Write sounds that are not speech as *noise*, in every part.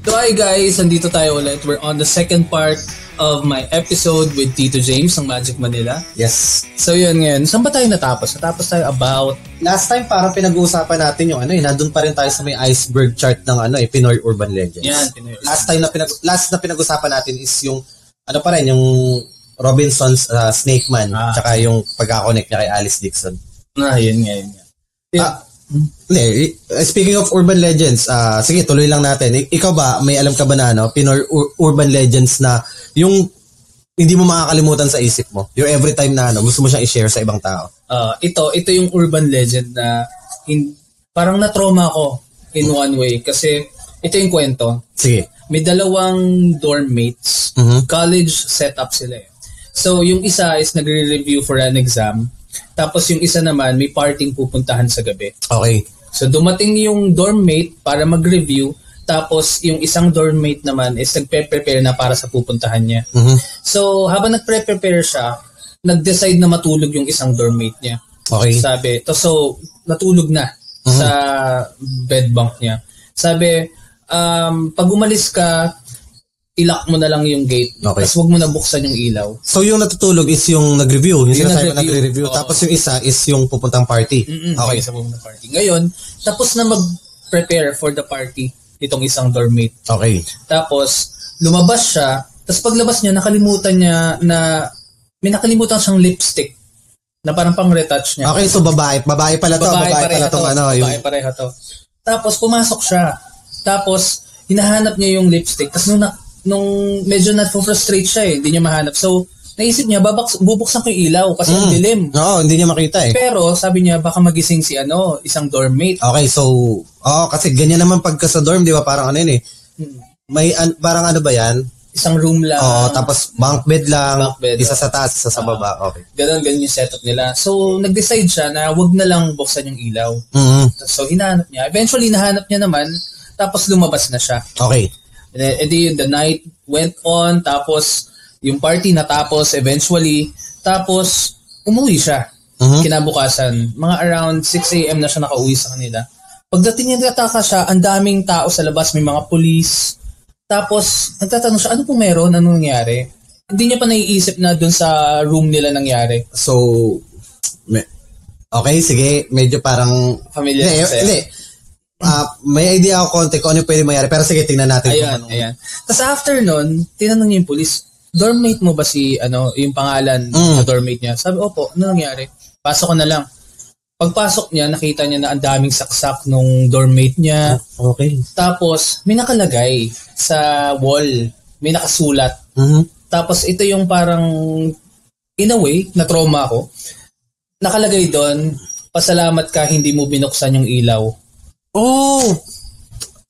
So hi guys, andito tayo ulit. We're on the second part of my episode with Tito James ng Magic Manila. Yes. So yun ngayon, saan ba tayo natapos? Natapos tayo about Last time parang pinag-uusapan natin yung ano eh, nandun pa rin tayo sa may iceberg chart ng ano eh, Pinoy Urban Legends. Yan, Pinoy Urban Last time na pinag last na pinag-usapan natin is yung ano pa rin yung Robinson's uh, Snake Man Ah. tsaka yung pagka-connect niya kay Alice Dixon. na yun nga yun nga. Yeah. Ah, hindi, eh, speaking of urban legends, ah sige, tuloy lang natin. Ik- ikaw ba, may alam ka ba na ano, Pinoy ur- urban legends na yung hindi mo makakalimutan sa isip mo? Yung every time na ano, gusto mo siyang i-share sa ibang tao? Ah, ito, ito yung urban legend na hin- parang na-trauma ko in one way kasi ito yung kwento. Sige. May dalawang dorm mates. Mhm. College setup sila eh. So, yung isa is nagre-review for an exam. Tapos yung isa naman, may parting pupuntahan sa gabi. Okay. So, dumating yung dorm mate para mag-review. Tapos, yung isang dorm mate naman is nagpe-prepare na para sa pupuntahan niya. Mhm. So, habang nagpre-prepare siya, nag-decide na matulog yung isang dorm mate niya. Okay. Sabi, to so natulog na sa bed bunk niya. Sabi, um, pag umalis ka, ilock mo na lang yung gate. Okay. Tapos huwag mo na buksan yung ilaw. So yung natutulog is yung nag-review, yung Yung sinasabi nag-review. nagre-review. Oo. Tapos yung isa is yung pupuntang party. Mm-mm, Okay. Sa pumunta party. Ngayon, tapos na mag-prepare for the party itong isang dormmate. Okay. Tapos, lumabas siya. Tapos paglabas niya, nakalimutan niya na may nakalimutan siyang lipstick na parang pang retouch niya. Okay, so babae. Babae pala to. Babae, pala pareha tong to. ano. Yung, Babae pareha to. Tapos pumasok siya. Tapos hinahanap niya yung lipstick. Tapos nung, na, nung medyo na-frustrate siya eh, hindi niya mahanap. So naisip niya, babaks, bubuksan ko yung ilaw kasi ang Mm. dilim. Oo, hindi niya makita eh. Pero sabi niya, baka magising si ano, isang dormmate. Okay, so, oh, kasi ganyan naman pagka sa dorm, di ba? Parang ano yun eh. Hmm. May, an, parang ano ba yan? Isang room lang. Oo, tapos bunk bed lang. Bunk bed, isa sa taas, isa sa baba. Okay. Ganon, ganon yung setup nila. So, nag-decide siya na wag na lang buksan yung ilaw. Mhm. So, hinahanap niya. Eventually, nahanap niya naman. Tapos, lumabas na siya. Okay. And then, edi yun, the night went on, tapos yung party natapos eventually, tapos umuwi siya. Mhm. Kinabukasan, mga around 6 a.m. na siya nakauwi sa kanila. Pagdating niya, nataka siya, ang daming tao sa labas, may mga police. Tapos, nagtatanong siya, ano pong meron? Ano nangyari? Hindi niya pa naiisip na dun sa room nila nangyari. So, me, okay, sige. Medyo parang... Familiar Hindi, hindi. Ah, may idea ako konti kung ano pwede mangyari. Pero sige, tingnan natin. kung Ayan, ano. ayan. Tapos after nun, tinanong niya yung police, dormmate mo ba si, ano, yung pangalan Mm. sa dormmate niya? Sabi, opo, ano nangyari? Pasok ko na lang. Pagpasok niya, nakita niya na ang daming saksak nung dormmate niya. Okay. Tapos, may nakalagay sa wall. May nakasulat. Mhm. Tapos, ito yung parang, in a way, na trauma ako. Nakalagay doon, pasalamat ka, hindi mo binuksan yung ilaw. Oh!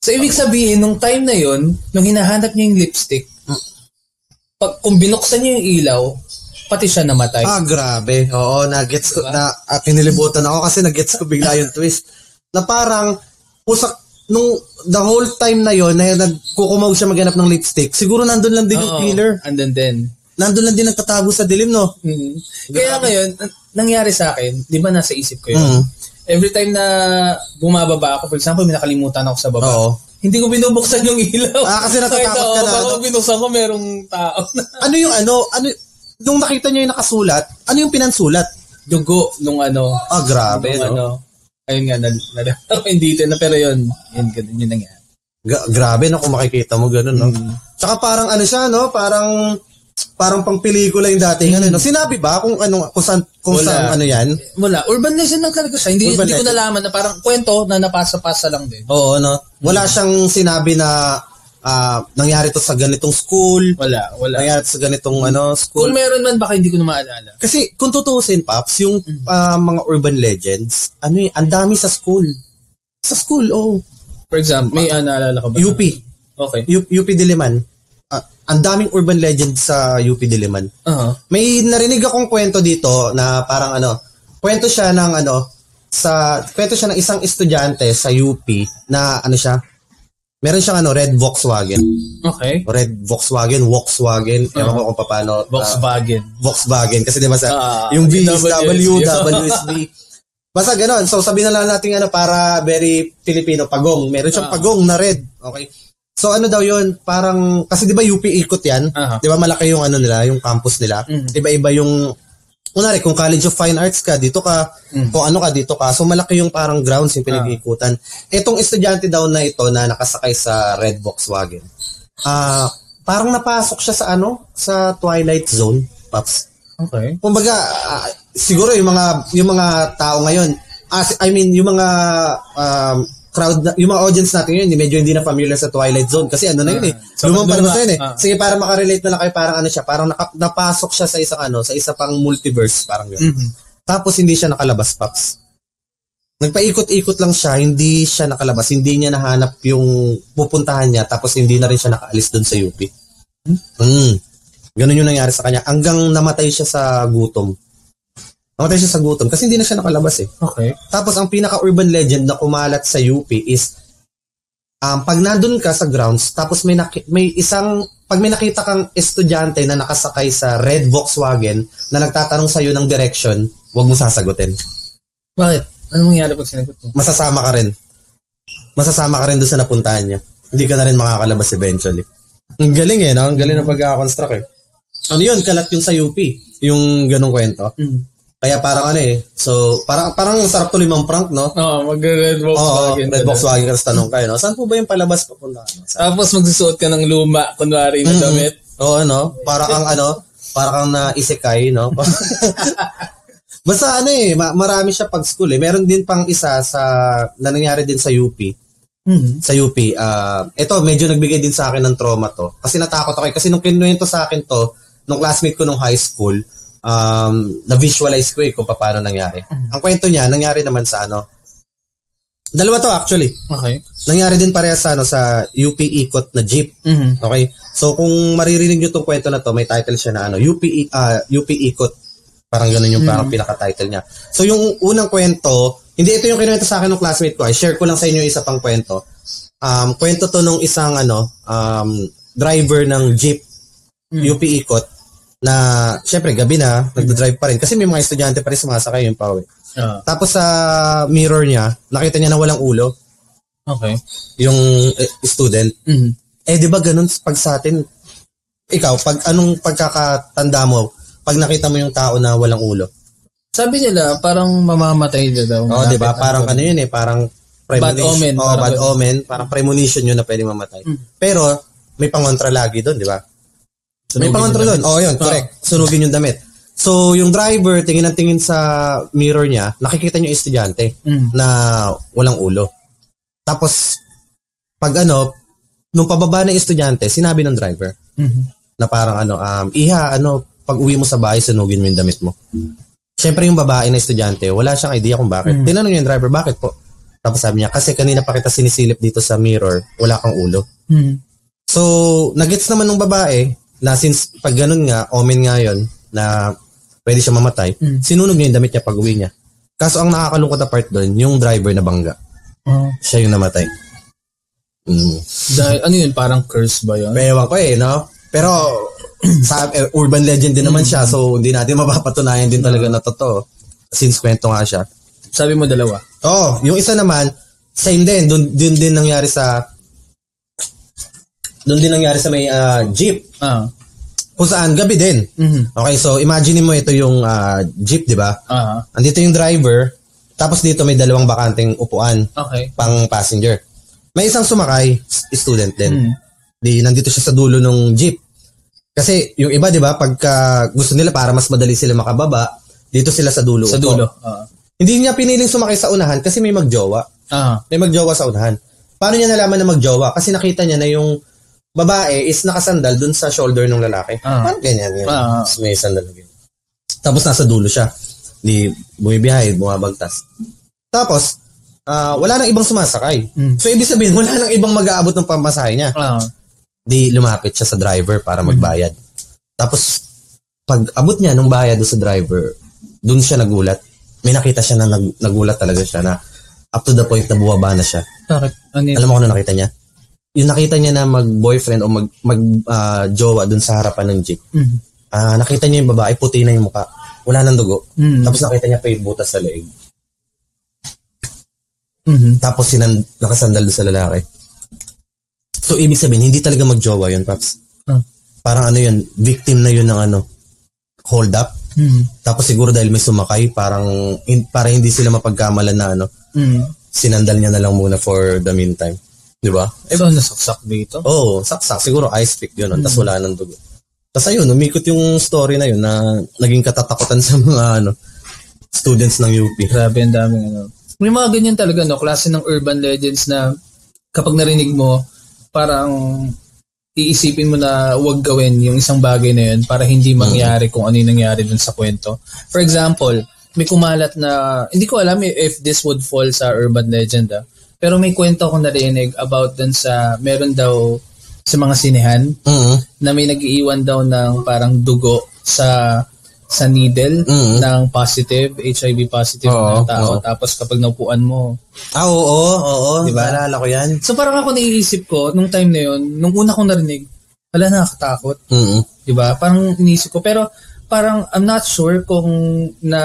So, ibig sabihin, nung time na yon nung hinahanap niya yung lipstick, pag, kung binuksan niya yung ilaw, pati siya namatay. Ah, grabe. Oo, na-gets ko, Diba? na, ah, kinilibutan ako kasi na-gets ko bigla yung twist. Na parang, pusak, nung the whole time na yon na nagkukumaw siya maghanap ng lipstick, siguro nandun lang din yung Oo, killer. Andun din. Nandun lang din nagtatago sa dilim, no? Mm. Kaya ngayon, nangyari sa akin, di ba nasa isip ko yun? Mm. Every time na bumababa ako, for example, may nakalimutan ako sa baba. Oo. Hindi ko binubuksan yung ilaw. Ah, kasi natatakot Kahit, ka na? Baka binuksan ko, merong tao na. *laughs* Ano yung ano, ano, nung nakita niyo yung nakasulat, ano yung pinansulat? Dugo nung ano. Ah, grabe, nung no? ano. Ayun nga, nal- nal- *laughs* hindi din na, pero yun, yun, ganun yun nangyari. Ga- grabe, no, kung makikita mo ganun, no? Mm. Tsaka parang ano siya, no? Parang, parang pang pelikula yung dating, ano, no? Sinabi ba kung ano, kung saan, kung Wala. saan, ano yan? Wala. Urban legend lang talaga siya. Hindi, Urban hindi ko nalaman na parang kwento na napasa-pasa lang din. Oo, no? Wala siyang sinabi na ah, nangyari to sa ganitong school, Wala, wala. nangyari to sa ganitong ano, Kung school. meron man, baka hindi ko na maalala. Kasi kung tutuusin, Paps, yung ah, mga urban legends, ano eh, ang dami sa school. Sa school, oh. For example, may uh, naalala ka ba? UP. Okay. U- UP Diliman. Ah, ang daming urban legends sa UP Diliman. Uh-huh. May narinig akong kwento dito na parang ano, kwento siya ng ano, sa, kwento siya ng isang estudyante sa UP na ano siya, meron siyang ano, red Volkswagen. Okay. Red Volkswagen, Volkswagen, ewan ko kung paano. ah, Volkswagen. Volkswagen. Kasi di ba sa, Ah, yung V is WSB. W, WSB. Basta ganon. So sabi na lang natin ano, para very Filipino, pagong. Meron siyang Ah. pagong na red. Okay. So ano daw yun, parang, kasi di ba UP ikot yan? Aha. Di ba malaki yung ano nila, yung campus nila? Mhm. Iba-iba yung, kunwari, kung College of Fine Arts ka, dito ka, Mhm. kung ano ka, dito ka. So malaki yung parang grounds yung pinag-iikutan. Itong estudyante daw na ito na nakasakay sa red Volkswagen, ah, parang napasok siya sa ano, sa Twilight Zone, Paps. Okay. Kumbaga, ah, siguro yung mga yung mga tao ngayon, as I mean, yung mga um, crowd, na, yung mga audience natin yun, medyo hindi na familiar sa Twilight Zone kasi ano na yun eh. So, lumang luma. palabas na yun eh. Ah. Sige, para makarelate na lang kayo, parang ano siya, parang naka, napasok siya sa isang ano, sa isa pang multiverse, parang yun. Mhm. Tapos hindi siya nakalabas, Paps. Nagpaikot-ikot lang siya, hindi siya nakalabas, hindi niya nahanap yung pupuntahan niya, tapos hindi na rin siya nakaalis doon sa UP. Hmm. Ganun yung nangyari sa kanya. Hanggang namatay siya sa gutom. Namatay siya sa gutom kasi hindi na siya nakalabas eh. Okay. Tapos ang pinaka-urban legend na kumalat sa UP is um, pag nandun ka sa grounds, tapos may, naki- may isang, pag may nakita kang estudyante na nakasakay sa red Volkswagen na nagtatanong sa'yo ng direction, huwag mo sasagutin. Bakit? Ano mangyari pag sinagot mo? Masasama ka rin. Masasama ka rin doon sa napuntahan niya. Hindi ka na rin makakalabas eventually. Ang galing eh, no? Ang galing ng pagkakakonstruct eh. Ano yun? Kalat yun sa UP. Yung ganong kwento. Mhm. Kaya parang ano eh. So, parang parang sarap tuloy mang prank, no? Oo, mag-red Oo, Volkswagen. Red Volkswagen ka tanong kayo, no? Saan po ba yung palabas papunta? Tapos magsusuot ka ng luma, kunwari na damit. Oo, no? Para kang ano, para kang na isekay, no? *laughs* Basta ano eh, ma- marami siya pag school eh. Meron din pang isa sa, na nangyari din sa UP. Mhm. Sa UP, ah, ito medyo nagbigay din sa akin ng trauma to. Kasi natakot ako eh. Kasi nung kinuwento sa akin to, nung classmate ko nung high school, um, na-visualize ko eh kung paano nangyari. Ang kwento niya, nangyari naman sa ano, dalawa to actually. Okay. Nangyari din pareha sa ano sa UP Ikot na jeep. Mhm. Okay? So kung maririnig niyo tong kwento na to, may title siya na ano, UP ah, UP Ikot. Parang ganun yung parang pinaka-title niya. So yung unang kwento, hindi ito yung kinuwento sa akin ng classmate ko. I share ko lang sa inyo isa pang kwento. Um, kwento to nung isang ano, um, driver ng jeep UP Ikot na syempre gabi na, nagdo-drive pa rin kasi may mga estudyante pa rin sumasakay yung pauwi. Ah, Tapos sa mirror niya, nakita niya na walang ulo okay. yung eh, student. Mhm. Eh, di ba ganun pag sa atin, ikaw, pag anong pagkakatanda mo, pag nakita mo yung tao na walang ulo? Sabi nila, parang mamamatay na daw. Oo, di ba? Parang ano yun eh, parang Bad omen, Oo, parang bad omen. Parang premonition yun na pwede mamatay. Mm. Pero, may pangontra lagi doon, di ba? May Sunugin pangontra yung doon. Oo, yun, correct. Sunugin yung damit. So, yung driver, tingin ng tingin sa mirror niya, nakikita niyo yung estudyante Mm. na walang ulo. Tapos, pag ano, nung pababa na estudyante, sinabi ng driver, Mhm. na parang ano, um, iha, ano, pag uwi mo sa bahay, sunugin mo yung damit mo. Siyempre yung babae na estudyante, wala siyang idea kung bakit. Mm. Tinanong niya yung driver, bakit po? Tapos sabi niya, kasi kanina pa kita sinisilip dito sa mirror, wala kang ulo. Mhm. So, nagets naman ng babae na since pag ganun nga, omen nga yun, na pwede siya mamatay, Mm. sinunog niya yung damit niya pag uwi niya. Kaso ang nakakalungkot na part doon, yung driver na bangga. Ah. Siya yung namatay. Mm. Dahil, ano yun, parang curse ba yun? Ewan ko eh, no? Pero, *clears throat* sa eh, urban legend din naman siya, so hindi natin *laughs* mapapatunayan din talaga na totoo. Since kwento nga siya. Sabi mo dalawa. Oh, yung isa naman, same din, dun din nangyari sa dun din nangyari sa may ah, jeep. Ah. Kung saan, gabi din. Mhm. Okay, so imagine mo ito yung ah, jeep, di ba? Ah. Andito yung driver, tapos dito may dalawang bakanteng upuan, Okay. pang passenger. May isang sumakay, s- student din. Mhm. Di nandito siya sa dulo ng jeep. Kasi yung iba, di ba, pagka gusto nila para mas madali sila makababa, dito sila sa dulo. Sa upo. dulo. Ah. Hindi niya piniling sumakay sa unahan kasi may magjowa. Ah. May magjowa sa unahan. Paano niya nalaman na magjowa? Kasi nakita niya na yung babae is nakasandal dun sa shoulder ng lalaki. Ah. Parang ganyan. ganyan. Ah. Tapos may sandal na ganyan. Tapos nasa dulo siya. Di bumibiyahe, bumabagtas. Tapos, ah, wala nang ibang sumasakay. Mm. So, ibig sabihin, wala nang ibang mag-aabot ng pamasahe niya. Ah. Di lumapit siya sa driver para magbayad. Tapos, pag abot niya nung bayad doon sa driver, doon siya nagulat. May nakita siya na nag- nagulat talaga siya na up to the point na buwaba na siya. Bakit? Ano yun? Alam mo kung ano nakita niya? Yung nakita niya na mag-boyfriend o mag, mag ah, jowa doon sa harapan ng jeep. Mhm. Ah, nakita niya yung babae, puti na yung mukha. Wala nang dugo. Mhm. Tapos nakita niya pa yung butas sa leeg. Mhm. Tapos sinan, nakasandal doon sa lalaki. So, ibig sabihin, hindi talaga magjowa yun, Paps. Hmm. Parang ano yun, victim na yun ng ano, hold up. Mm. Tapos siguro dahil may sumakay, parang in, para hindi sila mapagkamalan na ano, Mm. sinandal niya na lang muna for the meantime. Di ba? Eh, so, nasaksak dito? Oo, oh, saksak. Siguro ice pick yun. Tapos wala nang dugo. Tapos ayun, umikot yung story na yun na naging katatakutan *laughs* sa mga ano students ng UP. Grabe, ang daming ano. May mga ganyan talaga, no? Klase ng urban legends na kapag narinig mo, parang iisipin mo na huwag gawin yung isang bagay na yun para hindi mangyari kung ano yung nangyari dun sa kwento. For example, may kumalat na, hindi ko alam if this would fall sa urban legend ah, pero may kwento ako narinig about dun sa, meron daw sa mga sinehan Mhm. na may nag-iiwan daw ng parang dugo sa sa needle Mhm. ng positive, HIV positive Oo, na tao. oo. Tapos kapag naupuan mo. Ah, oo, oo, oo. Diba? Naalala ko yan. So parang ako naiisip ko, nung time na yun, nung una kong narinig, wala nakakatakot. Mhm. Di ba? Parang iniisip ko. Pero parang I'm not sure kung na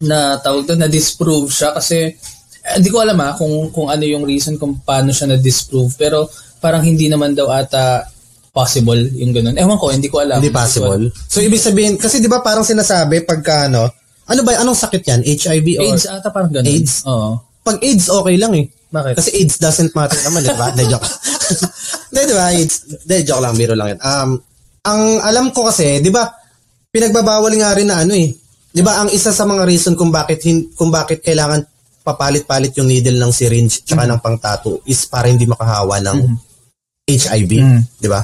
na tawag doon, na disprove siya kasi hindi ko alam ha kung kung ano yung reason kung paano siya na disprove pero parang hindi naman daw ata possible yung ganun. Ewan ko, hindi ko alam. Hindi possible. So, ibig sabihin, kasi di ba parang sinasabi pagka ano, ano ba, anong sakit yan? HIV or? AIDS ata parang ganun. AIDS? Oo. Pag AIDS, okay lang eh. Bakit? Kasi AIDS doesn't matter naman, di ba? *laughs* Hindi, joke. *laughs* Hindi, di ba? AIDS, hindi, joke lang, biro lang yun. Um, ang alam ko kasi, di ba, pinagbabawal nga rin na ano eh. Di ba, ang isa sa mga reason kung bakit, hin, kung bakit kailangan papalit-palit yung needle ng syringe tsaka ng pang-tattoo is para hindi makahawa ng HIV. Mm. Di ba?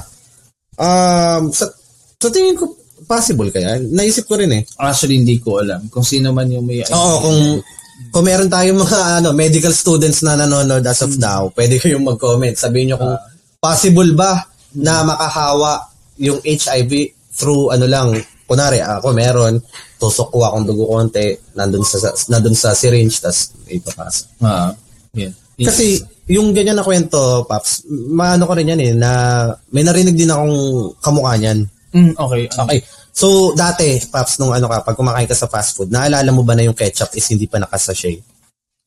Um, sa, sa tingin ko, possible kaya. Naisip ko rin eh. Actually, hindi ko alam kung sino man yung may Oo, kung kung meron tayong mga ano, medical students na nanonood as of now, pwede kayong mag-comment. Sabihin nyo kung possible ba na makahawa yung HIV through ano lang, kunari ako meron, tusok ko akong dugo konti, nandun sa, sa nandun sa syringe, tas ipapasa. Ah, yeah. Kasi yung ganyan na kwento, Paps, maano ko rin yan eh, na may narinig din akong kamukha niyan. Mm, okay. Okay. So, dati, Paps, nung ano ka, pag kumakain ka sa fast food, naalala mo ba na yung ketchup is hindi pa nakasachet?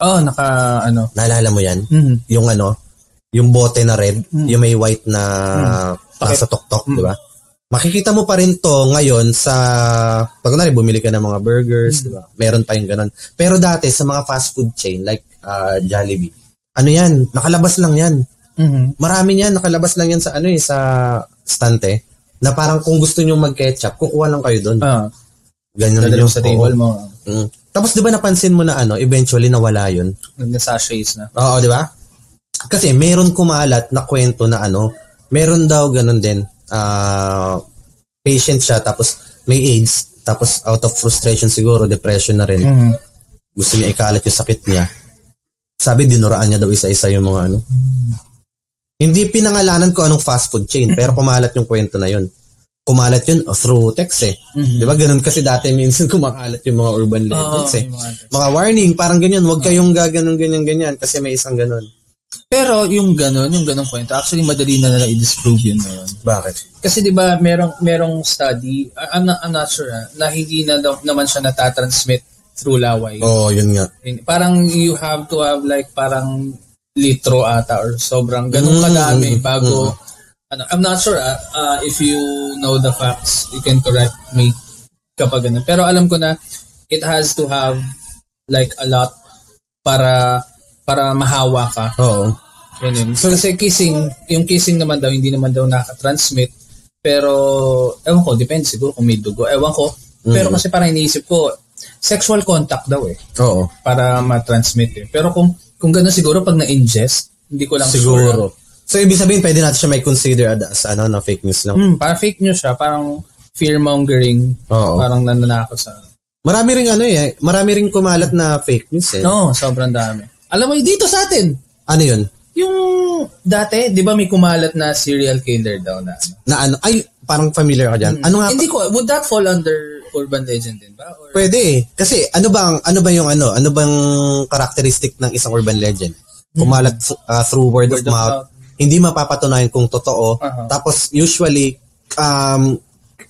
Oh, naka ano. Naalala mo yan? Mhm. Yung ano, yung bote na red, yung may white na nasa tuktok, di ba? Makikita mo pa rin to ngayon sa, pag kunwari, bumili ka ng mga burgers, di ba? Meron pa yung ganun. Pero dati, sa mga fast food chain, like uh, Jollibee, ano yan, nakalabas lang yan. Mhm. Marami yan, nakalabas lang yan sa ano eh, sa stante, na parang kung gusto nyo mag-ketchup, kukuha lang kayo doon. Ah, Ganyan dadalo yung sa table mo. Mm. Tapos 'di ba napansin mo na ano, eventually nawala 'yun. Nag-sachets na. Oo, 'di ba? Kasi meron kumalat na kwento na ano, meron daw ganun din. Ah patient siya tapos may AIDS, tapos out of frustration siguro, depression na rin. Mhm. Gusto niya ikalat yung sakit niya. Sabi dinuraan niya daw isa-isa yung mga ano. Hindi pinangalanan ko anong fast food chain, pero kumalat yung kwento na 'yun. Kumalat yun oh, through text eh. Mhm. Di ba ganun kasi dati minsan *laughs* kumakalat yung mga urban legends eh. yung mga- warning, parang ganyan, huwag kayong gaganon, ganyan, ganyan, kasi may isang ganon. Pero yung gano'n, yung gano'ng kwento, actually madali na nila i-disprove yun ngayon. Bakit? Kasi 'di ba, merong merong study, I'm not, I'm not sure ah, na hindi na daw, naman siya natatransmit through laway. Oo, oh, yun nga. In- Parang you have to have like parang litro ata or sobrang ganun Mm, kadami mm, bago ano, I'm not sure ah, ah, if you know the facts, you can correct me kapag ganun. Pero alam ko na it has to have like a lot para para mahawa ka. Oo. Yun. So, kasi kissing, yung kissing naman daw, hindi naman daw nakatransmit. Pero, ewan ko, depende siguro kung may dugo. Ewan ko. Pero kasi parang iniisip ko, sexual contact daw eh, Oo. para ma-transmit eh. Pero kung, kung gano'n siguro pag na-ingest, hindi ko lang Siguro. So, ibig sabihin, pwede natin siya may consider as ano, na fake news lang. Hmm, parang fake news siya, parang fear-mongering, Oo. parang nananakot sa... Marami ring ano eh, marami ring kumalat na fake news eh. No, sobrang dami. Alam mo, dito sa atin, Ano yun? yung dati, di ba may kumalat na serial killer daw na ano? Na ano, ay, parang familiar ka dyan. Ano nga, Hindi ko, would that fall under urban legend din ba? Or, pwede eh. Kasi, ano bang, ano ba yung ano, ano bang characteristic ng isang urban legend? Kumalat uh, through word, Word of of mouth, mouth. hindi mapapatunayan kung totoo. Aha. Tapos, usually, um,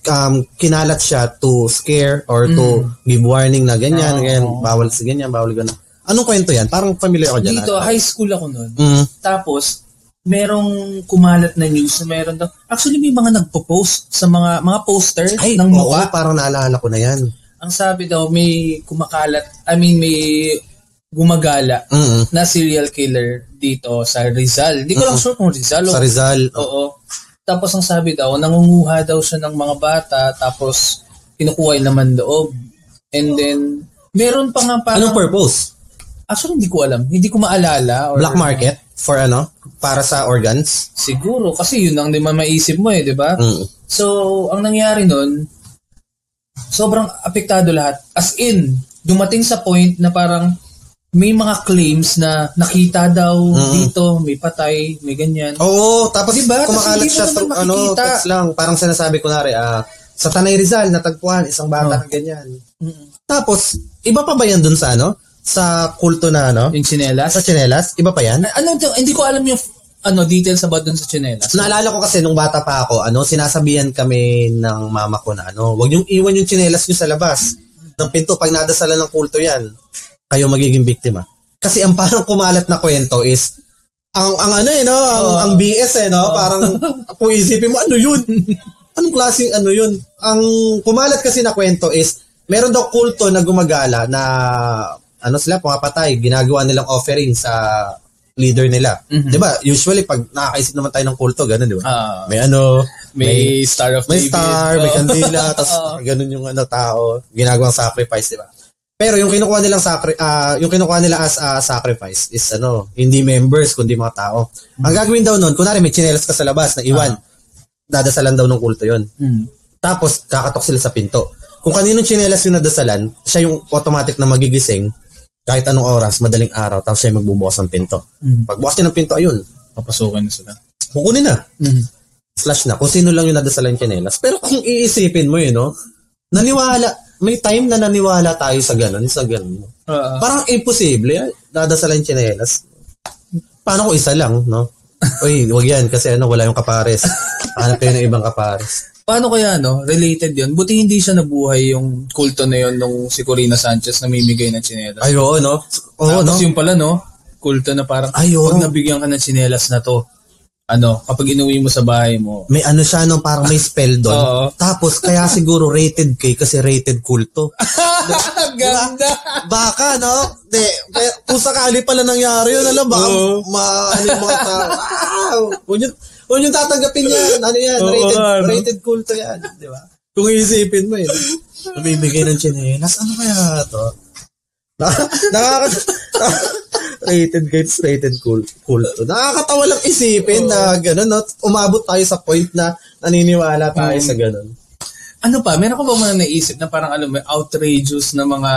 um, kinalat siya to scare or to give warning na ganyan, Oo. ganyan, bawal sa ganyan, bawal ganyan. Anong kwento yan? Parang familiar ako dyan. dito, high school ako noon. Mm. Tapos, merong kumalat na news na meron daw. Actually, may mga nagpo-post sa mga mga poster Ay, ng oo, mukha. parang naalala ko na yan. Ang sabi daw, may kumakalat, I mean, may gumagala Mm na serial killer dito sa Rizal. Hindi ko lang sure kung Rizal o Sa Rizal. Oo. Tapos ang sabi daw, nangunguha daw siya ng mga bata, tapos kinukuha yung laman loob. And then, meron pa nga parang... Anong purpose? Actually, hindi ko alam. Hindi ko maalala. Or, Black market? For ano? Para sa organs? Siguro. Kasi yun ang di man maisip mo eh, di ba? Mm. So, ang nangyari nun, sobrang apektado lahat. As in, dumating sa point na parang may mga claims na nakita daw dito, may patay, may ganyan. Oo, tapos Diba? Kumakalat siya naman through, ano, text lang. Parang sinasabi ko na rin, ah, sa Tanay Rizal, natagpuan, isang bata na ganyan. Mm-mm. Tapos, iba pa ba yan dun sa ano? Sa kulto na ano? Yung chinelas. Sa chinelas? Iba pa yan? ano, hindi ko alam yung ano details about dun sa chinelas. Naalala ko kasi nung bata pa ako, ano, sinasabihan kami ng mama ko na ano, wag niyong iwan yung tsinelas niyo sa labas ng pinto pag nadasala ng kulto yan. Kayo magiging biktima. Kasi ang parang kumalat na kwento is ang ang ano eh no, ang, Oo. ang BS eh no, parang *laughs* kung isipin mo ano yun? Anong klaseng ano yun? Ang kumalat kasi na kwento is meron daw kulto na gumagala na ano sila pumapatay, ginagawa nilang offering sa leader nila. Mhm. 'Di ba? Usually pag nakakaisip naman tayo ng kulto, ganun, 'di ba? Ah, May ano, may, Star of may David. star, may Oo. kandila, *laughs* tapos Oo. ganun yung ano tao, ginagawang sacrifice, di ba? Pero yung kinukuha nilang sacri ah, yung kinukuha nila as a sacrifice is ano, hindi members kundi mga tao. Ang gagawin daw noon, kunwari may chinelas ka sa labas na iwan, dadasalan daw ng kulto 'yon. Hmm. Tapos kakatok sila sa pinto. Kung kaninong chinelas yung nadasalan, siya yung automatic na magigising kahit anong oras, madaling araw, tapos siya magbubukas ng pinto. Hmm. Pagbukas niya ng pinto, ayun, Papasukan na sila. kukunin na. Hmm. slash na kung sino lang yung nadasalan chinelas. Pero kung iisipin mo yun, no? Naniwala, may time na naniwala tayo sa ganun, sa ganun. Ah, Parang imposible, dadasalan chinelas. Paano kung isa lang, no? Uy, wag yan kasi ano, wala yung kapares. *laughs* Hanap kayo ng ibang kapares. Paano kaya, no? Related yun. Buti hindi siya nabuhay yung kulto na yun nung si Corina Sanchez na mimigay ng chinelas. Ay, oo, no? Oo, no? Tapos yung pala, no? Kulto na parang, Ay, oo. pag nabigyan ka ng chinelas na to, ano, kapag inuwi mo sa bahay mo, May ano siya, no? Parang may spell doon. Oo. Tapos, kaya siguro rated kay kasi rated kulto. *laughs* Ganda! Baka, no? De, kung sakali pala nangyari yun, alam ba? Oo. Ma, ano yung mga tao? Wow! Huwag yun, huwag yun tatanggapin yan. Ano yan? Oo, rated, ano? rated kulto yan. Di ba? Kung iisipin mo yun. Namimigay ng chinelas. Ano kaya to? Na, nakaka... *laughs* rated guys, rated cool, kulto. Nakakatawa lang isipin na gano'n, no? Umabot tayo sa point na naniniwala tayo Mm. sa gano'n. Ano pa, meron ka ba mga naisip na parang alam mo, outrageous na mga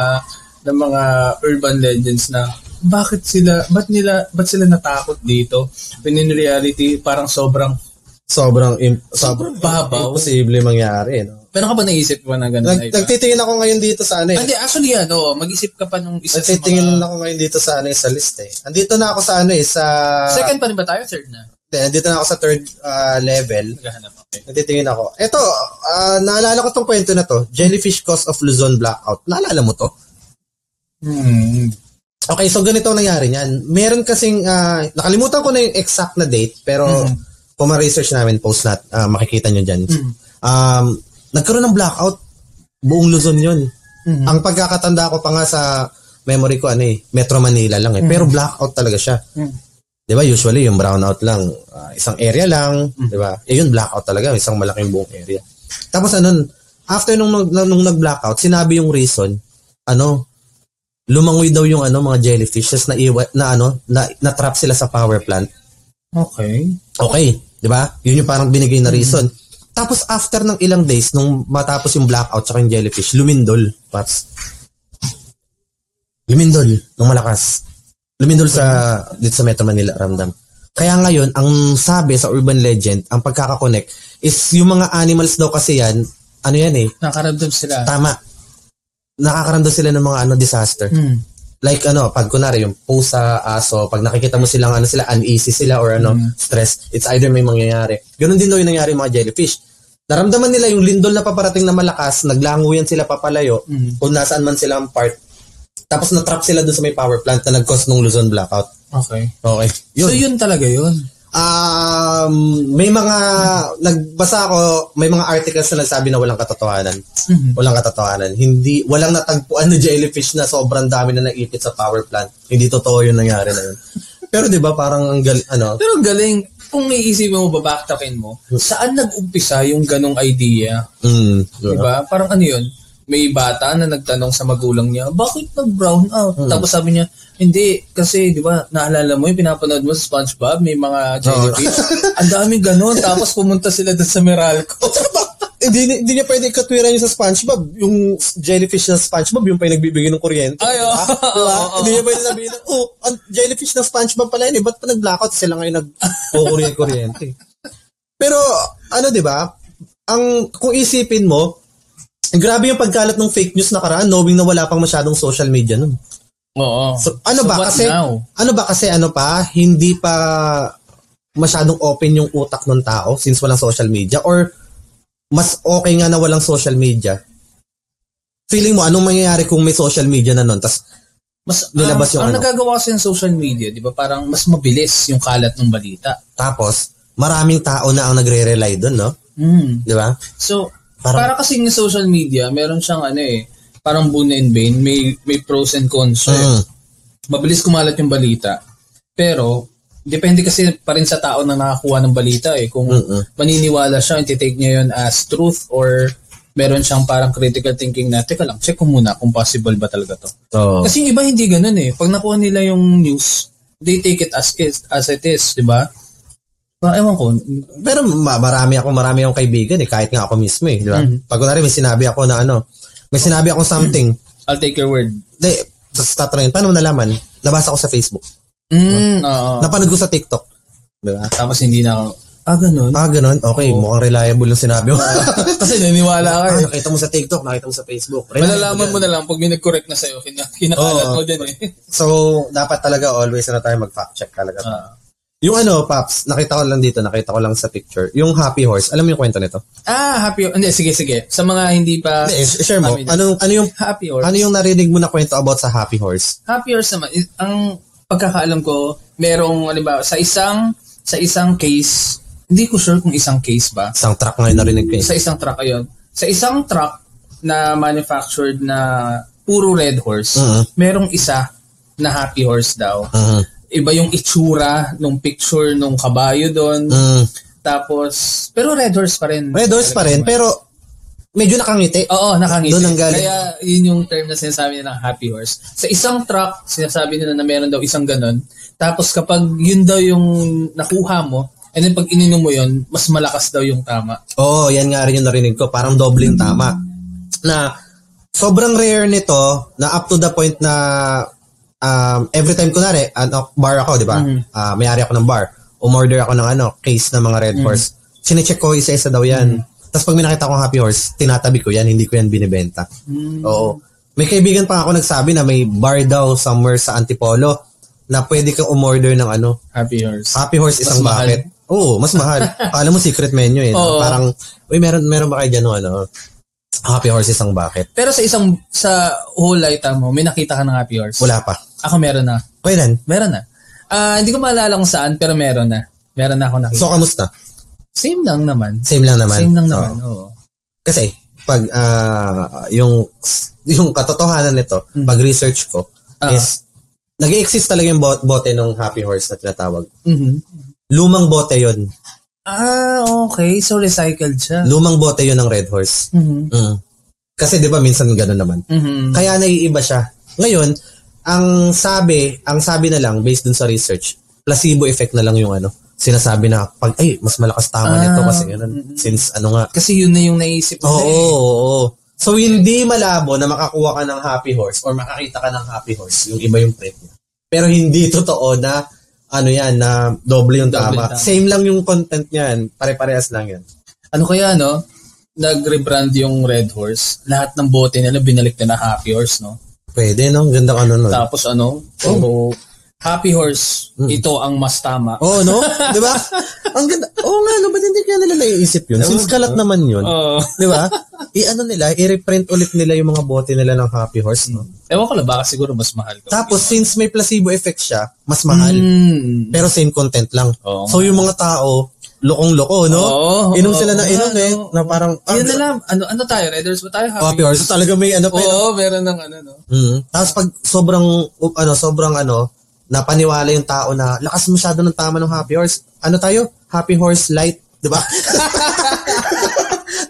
na mga urban legends na bakit sila, ba't nila, ba't sila natakot dito? When in reality, parang sobrang, Sobrang, im- Sobrang sobrang babaw. imposible mangyari, no? Meron ka ba naisip ba na gano'n? Nag, nagtitingin ako ngayon dito sa ano eh. Hindi, actually yan, oo, mag-isip ka pa nung isa sa Nagtitingin mga... ako ngayon dito sa ano eh, sa list eh. Andito na ako sa ano eh, sa... Second pa rin ba tayo? Third na? Hindi, Nandito na ako sa third ah, level. Naghahanap, okay. Nagtitingin ako. Ito, ah, naalala ko tong kwento na to. Jellyfish cause of Luzon blackout. Naalala mo to? Hmm. Okay, so ganito ang nangyari niyan. Meron kasing, ah, nakalimutan ko na yung exact na date, pero kung ma-research namin, post na, ah, makikita nyo dyan. Um, nagkaroon ng blackout. Buong Luzon yun. Mhm. Ang pagkakatanda ko pa nga sa memory ko, ano eh, Metro Manila lang eh. Pero blackout talaga siya. Mhm. Di ba? Usually, yung brownout lang, ah, isang area lang, di ba? Eh, yun, blackout talaga, isang malaking buong area. Tapos, ano, after nung, nung, nung nag-blackout, sinabi yung reason, ano, lumangoy daw yung ano mga jellyfish tas na iwa, na ano na, na trap sila sa power plant. Okay. Okay, 'di ba? Yun yung parang binigay na reason. Tapos after ng ilang days nung matapos yung blackout sa yung jellyfish, lumindol, Pats. Lumindol ng malakas. Lumindol sa dito sa Metro Manila, Ramdam. Kaya ngayon, ang sabi sa urban legend, ang pagkakakonect is yung mga animals daw kasi yan, ano yan eh, Nakaramdam sila. tama. Nakakaramdam sila ng mga ano disaster. Hmm. Like ano, pag kunwari yung pusa, aso, pag nakikita mo silang ano sila, uneasy sila or ano, stress, it's either may mangyayari. Ganun din daw yung nangyari mga jellyfish. Naramdaman nila yung lindol na paparating na malakas, naglanguyan sila papalayo, Mhm. kung nasaan man sila ang part. Tapos na-trap sila doon sa may power plant na nag-cause nung Luzon blackout. Okay. Okay. Yun. So yun talaga yun. Um, may mga, nagbasa ako, may mga articles na nagsabi na walang katotohanan. Mhm. Walang katotohanan. Hindi, walang natagpuan na jellyfish na sobrang dami na naipit sa power plant. Hindi totoo yung nangyari na yun. *laughs* Pero di ba parang ang gal, ano, Pero galing, kung iisipin mo, babacktrackin mo, saan nag-umpisa yung ganong idea? mm, Di ba? Parang ano yun? May bata na nagtanong sa magulang niya, bakit nag-brown out? Tapos sabi niya, hindi, kasi di ba, naalala mo yung pinapanood mo sa SpongeBob, may mga jellyfish. Ang daming ganon. Tapos pumunta sila doon sa Meralco. *laughs* hindi, ni- hindi niya pwede katwiran yung sa SpongeBob. Yung jellyfish na SpongeBob, yung pa yung nagbibigay ng kuryente. Ay, oo. Diba? Oo, oo. Hindi niya pwede sabihin, oh, ang jellyfish na SpongeBob pala yun eh. Ba't pa nag-blackout sila ngayon nag-kuryente? Pero, ano di ba? Ang, kung isipin mo, grabe yung pagkalat ng fake news nakaraan knowing na wala pang masyadong social media nun. Oo. So, ano So ba kasi now? ano ba kasi ano pa hindi pa masyadong open yung utak ng tao since walang social media or mas okay nga na walang social media. Feeling mo anong mangyayari kung may social media na nun? Tas Mas, Nilabas ang, yung ang ano. nagagawa ng social media, di ba, parang mas mabilis yung kalat ng balita. tapos maraming tao na ang nagre-rely doon, no? Mm. Di ba? So, Parang- para kasi yung social media, meron siyang ano eh, parang boon and bane, may, may pros and cons. eh. Mm. Mabilis kumalat yung balita. Pero, depende kasi pa rin sa tao na nakakuha ng balita eh. Kung Mm-mm. maniniwala siya, take niya yun as truth or meron siyang parang critical thinking na, teka lang, check ko muna kung possible ba talaga to. So, Kasi yung iba hindi ganun eh. Pag nakuha nila yung news, they take it as, is- as it is, di ba? Pa, ewan ko. pero ma- marami ako, marami akong kaibigan eh, kahit nga ako mismo eh, di ba? Mhm. Pag kunwari may sinabi ako na ano, may sinabi ako something, *clears throat* I'll take your word. di, tapos tatanungin, paano mo nalaman? Nabasa ko sa Facebook. Mm, oo. Napanood ko sa TikTok. Di ba? Tapos hindi na ako, ah, ganun. Ah, ganun. Okay, mukhang reliable yung sinabi mo. *laughs* Kasi naniniwala ka ah, eh. nakita mo sa TikTok, nakita mo sa Facebook. Malalaman mo Reliable yan. na lang pag may nag-correct na sa'yo, kina- kinakalat Oo. mo din eh. *laughs* So, dapat talaga always na tayo mag-fact check talaga. Ah. Yung ano, Paps, nakita ko lang dito, nakita ko lang sa picture. Yung Happy Horse, alam mo yung kwento nito? Ah, happy, hindi, sige, sige. Sa mga hindi pa, Hindi, eh, share mo. Ano, ano yung happy horse. ano yung narinig mo na kwento about sa Happy Horse? Happy horse naman, is- ang pagkakaalam ko, merong, ano ba, sa isang, sa isang case, hindi ko sure kung isang case ba, Isang truck ngayon narinig ko eh. sa isang truck ayun. Sa isang truck na manufactured na puro red horse, Mhm. merong isa na happy horse daw. Mhm. Iba yung itsura nung picture nung kabayo doon. Mm. Tapos, pero red horse pa rin. Red Horse pa rin, pero medyo nakangiti. Oo, nakangiti. Doon ang galing. Kaya yun yung term na sinasabi nila ng happy horse. Sa isang truck, sinasabi nila na meron daw isang ganun. Tapos kapag yun daw yung nakuha mo, and then pag ininom mo yun, mas malakas daw yung tama. Oo, yan nga rin yung narinig ko. Parang dobling tama. Na sobrang rare nito na up to the point na um, every time kunwari, ano, bar ako, di ba? Mhm. Ah, may-ari ako ng bar. Umorder ako ng ano, case ng mga Red Horse. Sinecheck ko isa-isa daw yan. Tapos pag may nakita akong Happy Horse, tinatabi ko yan, hindi ko yan binibenta. Oo. May kaibigan pa ako nagsabi na may bar daw somewhere sa Antipolo na pwede kang umorder ng ano, Happy horse. Happy Horse Mas isang mahal. bucket. Oo, mas mahal. Akala mo secret menu eh. Oo. Parang, uy, meron, meron ba kayo dyan no, ano? Happy Horse isang bucket. Pero sa isang, sa whole lifetime mo, may nakita ka ng happy horse? Wala pa. Ako meron na. Kailan? Meron na. Ah, hindi ko maalala kung saan, pero meron na. Meron na ako nakita. So, kamusta? Same lang naman. Same lang naman. Same lang naman, Oo. oo. Kasi, pag, ah, yung, yung katotohanan nito, pag research ko, Ah. is, nag exist talaga yung bot- bote ng Happy Horse na tinatawag. Mhm. Lumang bote yon Ah, okay. So, recycled siya. Lumang bote yon ng Red Horse. Mhm. Mm. Kasi di ba minsan gano'n naman. Mhm. Kaya naiiba siya. Ngayon, ang sabi, ang sabi na lang based dun sa research, placebo effect na lang yung ano. Sinasabi na pag ay mas malakas tama nito Ah, kasi ganun. Since ano nga. Kasi yun na yung naisip Oo, nila oo, eh. oo. So hindi malabo na makakuha ka ng happy horse or makakita ka ng happy horse, yung iba yung prep niya. Pero hindi *laughs* totoo na ano yan, na doble yung Doble tama. tama. Same lang yung content niyan. Pare-parehas lang yan. Ano kaya, no? Nag-rebrand yung Red Horse. Lahat ng bote nila binalik na na Happy Horse, no? Pwede, no? Ganda ka nun. no? Tapos ano? So, Happy Horse, ito ang mas tama. Oo, no? *laughs* Di ba? Ang ganda. Oo nga, no? Ba't hindi kaya nila naiisip yun? Since kalat naman yun. Oo. Di ba? i-ano nila, i-reprint ulit nila yung mga bote nila ng Happy Horse, no? Ewan ko lang, baka siguro mas mahal ko. Tapos, since may placebo effect siya, mas mahal. Mm. Pero same content lang. Oo so, yung mga tao, lokong-loko, no? Oo, inom oo, sila ng inom, oo, eh. Na parang, ah, Yun na lang. Ano, ano tayo? Riders ba tayo? Happy Horse. Talaga may ano pa. yun. Oo, meron ng ano, no? Mm. Tapos pag sobrang, ano, sobrang ano, napaniwala yung tao na lakas masyado ng tama ng Happy Horse. Ano tayo? Happy Horse Light, di ba? *laughs*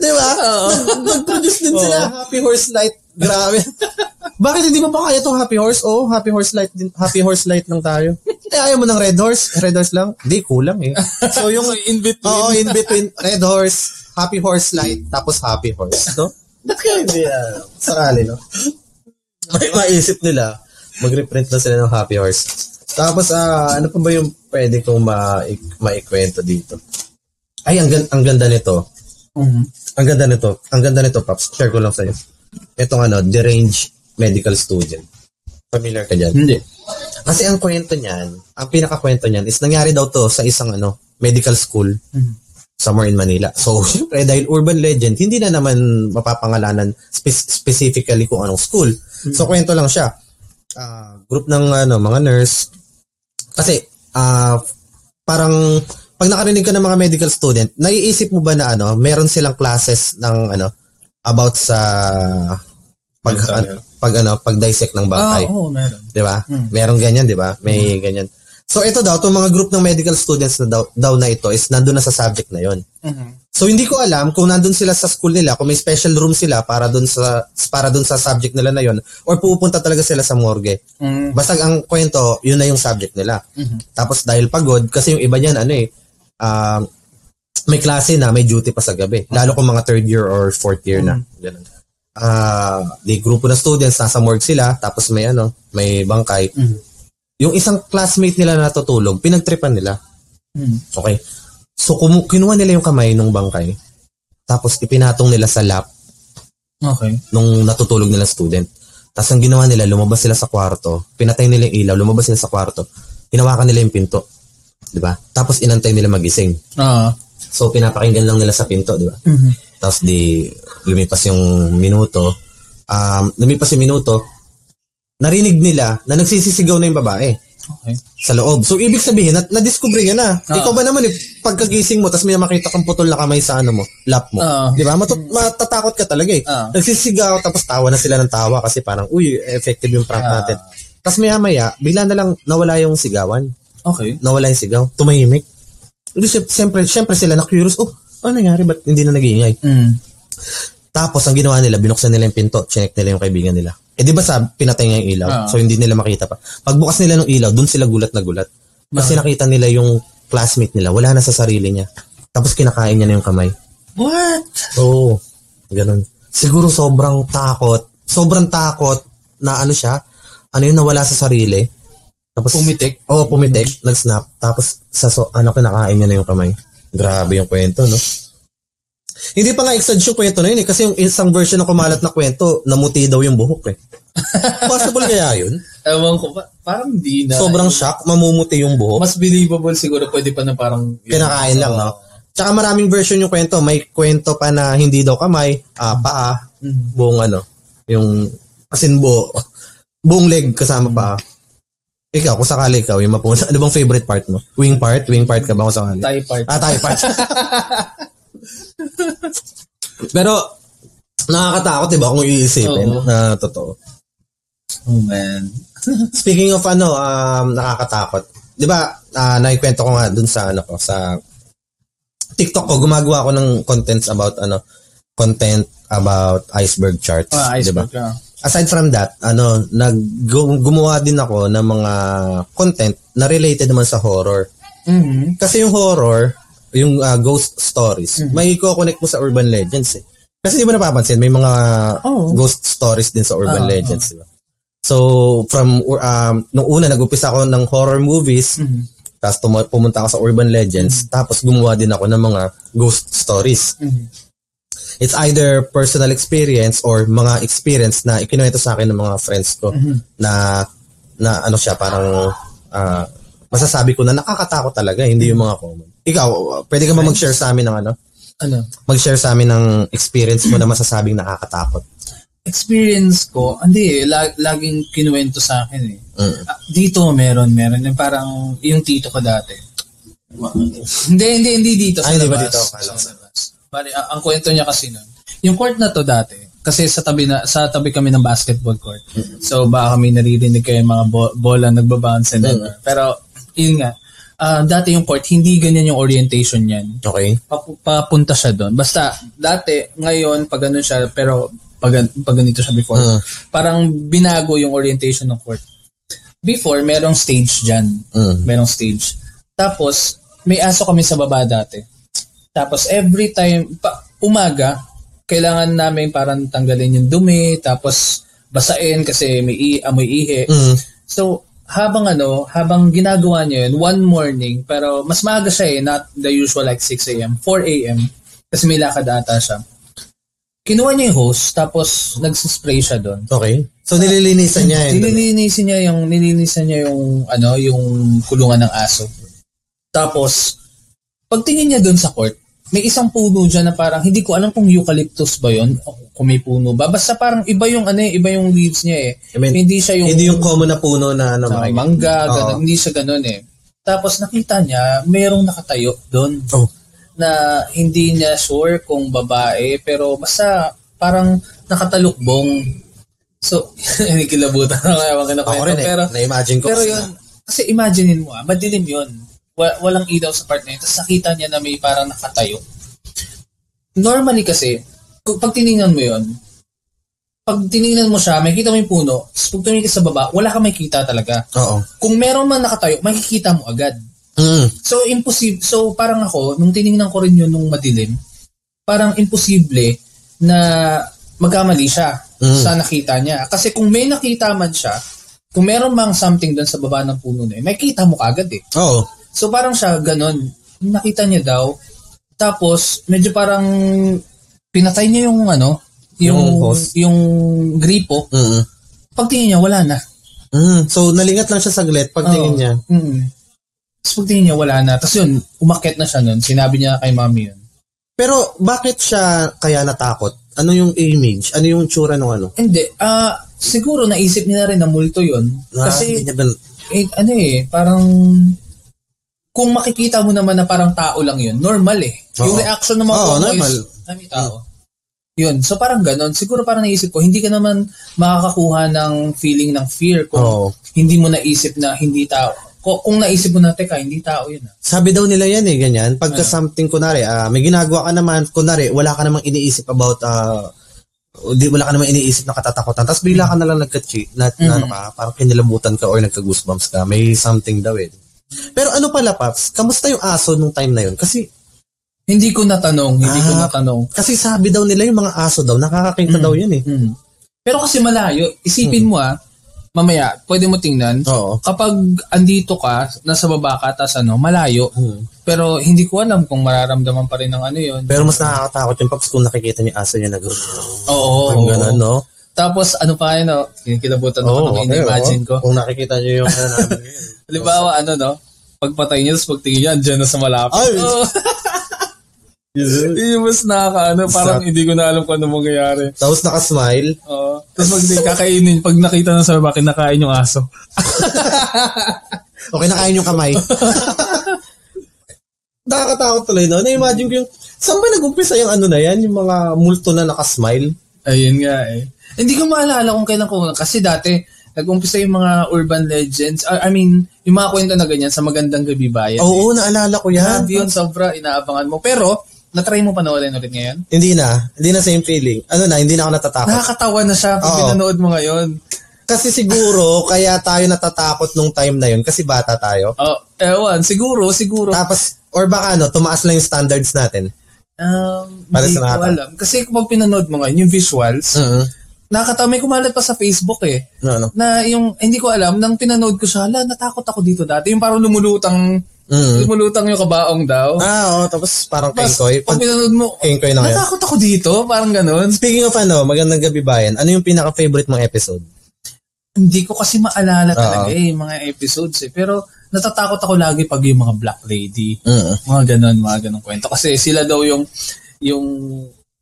di ba? Nag- Nag-produce din sila, Happy Horse Light. Grabe. *laughs* Bakit hindi mo pa kaya itong Happy Horse? Oh, Happy Horse Light din. Happy Horse Light lang tayo. Eh, ayaw mo ng Red Horse? Red Horse lang? Hindi, kulang eh. *laughs* So, yung, in between. oo, in between, Red Horse, Happy Horse Light, tapos Happy Horse. No? Ba't kaya hindi ah, sakali, no? May maisip nila, mag-reprint na sila ng Happy Horse. Tapos, ah, ano pa ba yung pwede kong ma maikwento dito? Ay, ang, gan- ang ganda nito. Mhm. Ang ganda nito. Ang ganda nito, Paps. Share ko lang sa'yo. Itong ano, deranged medical student. Familiar ka dyan? Hindi. Kasi ang kwento niyan, ang pinakakwento niyan is nangyari daw to sa isang ano, medical school Mhm. somewhere in Manila. So, *laughs* syempre, dahil urban legend, hindi na naman mapapangalanan spe- specifically kung anong school. So, kwento lang siya. Ah, group ng ano, mga nurse. Kasi, ah, parang, pag nakarinig ka ng mga medical student, naiisip mo ba na ano, meron silang classes ng ano, about sa pag, ano, pag ano, pag dissect ng Ah, bangkay. oo, meron. 'di ba? Hmm. Meron ganyan, 'di ba? May ganyan. So ito daw, itong mga group ng medical students na daw, daw na ito is nandun na sa subject na 'yon. Mhm. So hindi ko alam kung nandun sila sa school nila, kung may special room sila para dun sa para dun sa subject nila na 'yon or pupunta talaga sila sa morgue. Mhm. Basta ang kwento, yun na yung subject nila. Mhm. Tapos dahil pagod kasi yung iba niyan ano eh ah, may klase na, may duty pa sa gabi. Lalo kung mga third year or fourth year na. Ganun. Ah, di grupo ng students nasa morgue sila, tapos may ano, may bangkay. Mhm. Yung isang classmate nila na natutulog, pinagtripan nila. Mhm. Okay? So, kumu- kinuha nila yung kamay nung bangkay, tapos ipinatong nila sa lap Okay. nung natutulog nila student. Tapos ang ginawa nila, lumabas sila sa kwarto, pinatay nila yung ilaw, lumabas sila sa kwarto, hinawakan nila yung pinto. Di ba? Tapos inantay nila magising. Ah. So, pinapakinggan lang nila sa pinto, di ba? Mhm. Tapos di lumipas yung minuto. Um, lumipas yung minuto, narinig nila na nagsisisigaw na yung babae Okay. sa loob. So, ibig sabihin, na, na-discover niya na. Ah. Ikaw ba naman, eh, pagkagising mo, tapos may makita kang putol na kamay sa ano mo, lap mo. Ah. Di ba? Matut- matatakot ka talaga eh. Ah. Nagsisigaw, tapos tawa na sila ng tawa kasi parang, uy, effective yung prank Ah. natin. Tapos maya maya, bigla na lang nawala yung sigawan. Okay. Nawala yung sigaw. Tumahimik. Siyempre, siyempre sila na-curious, oh, ano nangyari? Ba't hindi na nag-iingay? Mm. Tapos, ang ginawa nila, binuksan nila yung pinto, chinek nila yung kaibigan nila. Eh, di ba sa pinatay nga yung ilaw? Ah. So, hindi nila makita pa. Pagbukas nila ng ilaw, dun sila gulat na gulat. Kasi nakita nila yung classmate nila, wala na sa sarili niya. Tapos, kinakain niya na yung kamay. What? Oo. ganun. Siguro sobrang takot. Sobrang takot na ano siya, ano yung nawala sa sarili. Tapos, Pumitik? Oo, pumitik, nag-snap. Tapos, sa so, ano, kinakain niya na yung kamay. Grabe yung kwento, no? Hindi pa nga exage yung kwento na yun eh. Kasi yung isang version ng kumalat na kwento, namuti daw yung buhok eh. *laughs* Possible kaya yun? Ewan ko, pa- parang hindi na. Sobrang shock, mamumuti yung buhok. Mas believable siguro pwede pa na parang... Kinakain lang, no? Tsaka maraming version yung kwento. May kwento pa na hindi daw kamay, ah, paa, Mhm. buong ano, yung, asin buo, buong leg kasama paa. Ikaw, kung sakali ikaw, yung mapunta, ano bang favorite part mo? Wing part? Wing part ka ba kung sakali? Thai part. Ah, tayo part. *laughs* Pero, nakakatakot, di ba, kung iisipin Oo. na totoo. Oh man. *laughs* Speaking of ano, um, nakakatakot. Di ba, ah, naikwento ko nga dun sa, ano ko, sa TikTok ko, gumagawa ako ng contents about, ano, content about iceberg charts. Ah, di ba? ka. Aside from that, ano, nag, gu- gumawa din ako ng mga content na related naman sa horror. Mhm. Kasi yung horror, yung ah, ghost stories, may i-connect mo sa urban legends eh. Kasi di ba napapansin, may mga Oo. ghost stories din sa urban Oo, legends, di ba? So, from, um, nung una, nag-upisa ako ng horror movies, Mhm. tapos tumu- pumunta ako sa urban legends, tapos gumawa din ako ng mga ghost stories. Mhm. It's either personal experience or mga experience na ikinuwento sa akin ng mga friends ko Mhm. na na ano siya parang ah, masasabi ko na nakakatakot talaga hindi yung mga common. Ikaw, pwede ka ba mag-share sa amin ng ano Ano? mag-share sa amin ng experience mo na masasabing nakakatakot. Experience ko, hindi eh, lag- laging kinuwento sa akin eh. Mm. Ah, dito meron, meron. Yung parang yung tito ko dati. hindi, hindi, hindi dito. Sa Ay, hindi ba labas. dito? Sa labas. Ang, kwento niya kasi nun, yung court na to dati, kasi sa tabi na sa tabi kami ng basketball court. So baka kami naririnig kayo yung mga bo- bola nagbabounce and then, pero yun nga, ah, dati yung court hindi ganyan yung orientation niyan. Okay? Papu- papunta siya doon. Basta dati ngayon pag ganun siya pero pag, pag ganito siya before. Mm. Parang binago yung orientation ng court. Before merong stage diyan. Mm. Merong stage. Tapos may aso kami sa baba dati. Tapos every time pa, umaga kailangan namin parang tanggalin yung dumi tapos basain kasi may i- amoy ihi. Mm. So, habang ano, habang ginagawa niya yun, one morning, pero mas maaga siya eh, not the usual like 6 a.m., 4 a.m., kasi may lakad ata siya. Kinuha niya yung hose, tapos nagsispray siya doon. Okay. So, nililinisan niya yun. Nililinisin niya yung, nililinisan niya yung, ano, yung kulungan ng aso. Tapos, pagtingin niya doon sa court, may isang puno dyan na parang, hindi ko alam kung eucalyptus ba yun, o kung may puno ba. Basta parang iba yung, ano eh, iba yung leaves niya eh. I mean, hindi siya yung, Hindi yung common na puno na ano, sa mangga, Oo. ganun. Hindi siya ganun eh. Tapos nakita niya, mayroong nakatayo doon Oh. na hindi niya sure kung babae, pero basta parang nakatalukbong. So, *laughs* kilabutan na kaya mga Ako kinakwento. rin eh. Pero, Na-imagine ko. pero yun, kasi imaginein mo ah, madilim yun. Wa- walang ilaw sa part na yun. Tapos nakita niya na may parang nakatayo. Normally kasi, kung pag tinignan mo yun, pag tinignan mo siya, makikita mo yung puno, tapos pag tumingin sa baba, wala kang makikita talaga. Oo. Kung meron man nakatayo, makikita mo agad. Mm. So, imposible. So, parang ako, nung tinignan ko rin yun nung madilim, parang imposible na magkamali siya Mm. sa nakita niya. Kasi kung may nakita man siya, kung meron mang something doon sa baba ng puno na yun, makikita mo kagad eh. Oo. So, parang siya ganon. Nakita niya daw. Tapos, medyo parang pinatay niya yung ano, yung, Yung yung gripo. Mm. Pagtingin niya, wala na. Mm. So, nalingat lang siya saglit pagtingin Oo. niya. Mm. Tapos pagtingin niya, wala na. Tapos yun, umakyat na siya nun. Sinabi niya kay mami yun. Pero, bakit siya kaya natakot? Ano yung image? Ano yung tsura ng ano? Hindi. Ah, siguro naisip niya na rin na multo yun. Na, Kasi, hindi niya ba- eh, ano eh, parang kung makikita mo naman na parang tao lang yun, normal eh. Yung Oo. reaction ng mga Oo, normal. is, "Ah, may tao. Yun. So parang ganon. Siguro parang naisip ko, hindi ka naman makakakuha ng feeling ng fear kung Oo. hindi mo naisip na hindi tao. Kung, kung naisip mo na, teka, hindi tao yun ah. Sabi daw nila yan eh, ganyan. Pagka Ano? something, kunwari, ah, may ginagawa ka naman, kunwari, wala ka namang iniisip about, ah, di, wala ka namang iniisip na katatakutan. Tapos bigla ka na lang nagka-chi, na, na ano ka, parang kinilabutan ka or nagka-goosebumps ka. May something daw eh. Pero ano pala, Paps? Kamusta yung aso nung time na yun? Kasi, Hindi ko natanong, hindi ko Ah. natanong. kasi sabi daw nila yung mga aso daw, nakakakita daw yun eh. Mm. Pero kasi malayo, isipin mo ah, mamaya, pwede mo tingnan, Oo. kapag andito ka, nasa baba ka, tas ano, malayo, Hmm. pero hindi ko alam kung mararamdaman pa rin ng ano yun. Pero mas nakakatakot yung Paps kung nakikita yung aso niya nag Oo. Parang ganun, no? Tapos ano pa yun, no? Kinikilabutan ako nung okay, in-imagine oo. ko. Kung nakikita niyo yung ano namin. *laughs* Halimbawa, ano no, pagpatay niya, tapos pagtingin niya, andyan na sa malapit. Ay! *laughs* *laughs* Yun yung mas nakaka, ano, parang hindi ko na alam kung ano mangyayari. Tapos nakasmile. Oo. Tapos pag kakainin, pag nakita na sa baba, kinakain yung aso. Okay, nakain yung kamay. Nakakatakot tuloy, no? Na-imagine ko yung, saan ba nag-umpisa yung ano na yan? Yung mga multo na nakasmile? Ayun nga eh. Hindi ko maalala kung kailan ko, kasi dati, nag-umpisa yung mga urban legends, I I mean, yung mga kwento na ganyan sa Magandang Gabi Bayan. Oo, naalala ko yan. Grabe yun, sobra, inaabangan mo. Pero, natry mo panoorin ulit ngayon? Hindi na. Hindi na same feeling. Ano na, hindi na ako natatakot. Nakakatawa na siya pag Oo. pinanood mo ngayon. Kasi siguro, *laughs* kaya tayo natatakot nung time na yun kasi bata tayo. Oh, ewan, siguro, siguro. Tapos, or baka ano, tumaas lang yung standards natin. Um, Para hindi sa ko alam. Kasi kung pinanood mo ngayon, yung visuals, Mm nakakatawa. May kumalat pa sa Facebook eh. No, no. Na yung, hindi ko alam, nang pinanood ko siya, hala, natakot ako dito dati. Yung parang lumulutang, Mm. lumulutang yung kabaong daw. Ah, oo. Tapos parang Tapos, kengkoy. pag pinanood mo, kengkoy na ngayon. natakot ako dito, parang ganun. Speaking of ano, magandang gabi bayan, ano yung pinaka-favorite mong episode? Hindi ko kasi maalala Oo. talaga eh, yung mga episodes eh. Pero natatakot ako lagi pag yung mga Black Lady. Mm. Mga ganun, mga ganun kwento. Kasi sila daw yung, yung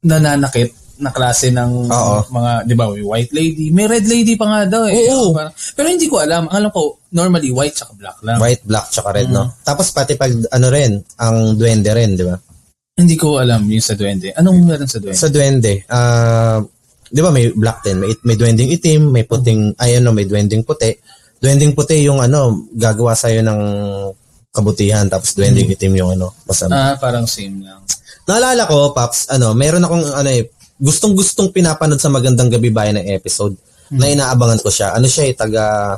nananakit na klase ng Oo. mga, di ba, may white lady. May red lady pa nga daw eh. Oo. Parang- pero hindi ko alam. Ang alam ko, normally white tsaka black lang. White, black, tsaka red, Mm. no? Tapos pati pag, ano rin, ang duwende rin, di ba? Hindi ko alam yung sa duwende. Anong meron sa duwende? Sa duwende, ah, di ba may black din, may, may duwending itim, may puting, ay ano, may duwending puti. Duwending puti yung ano, gagawa sa'yo ng kabutihan, tapos duwending itim yung ano, masama. ah, parang same lang. Naalala ko, Paps, ano, meron akong ano eh, gustong-gustong pinapanood sa Magandang Gabi Bayan na episode na inaabangan ko siya. Ano siya eh, taga,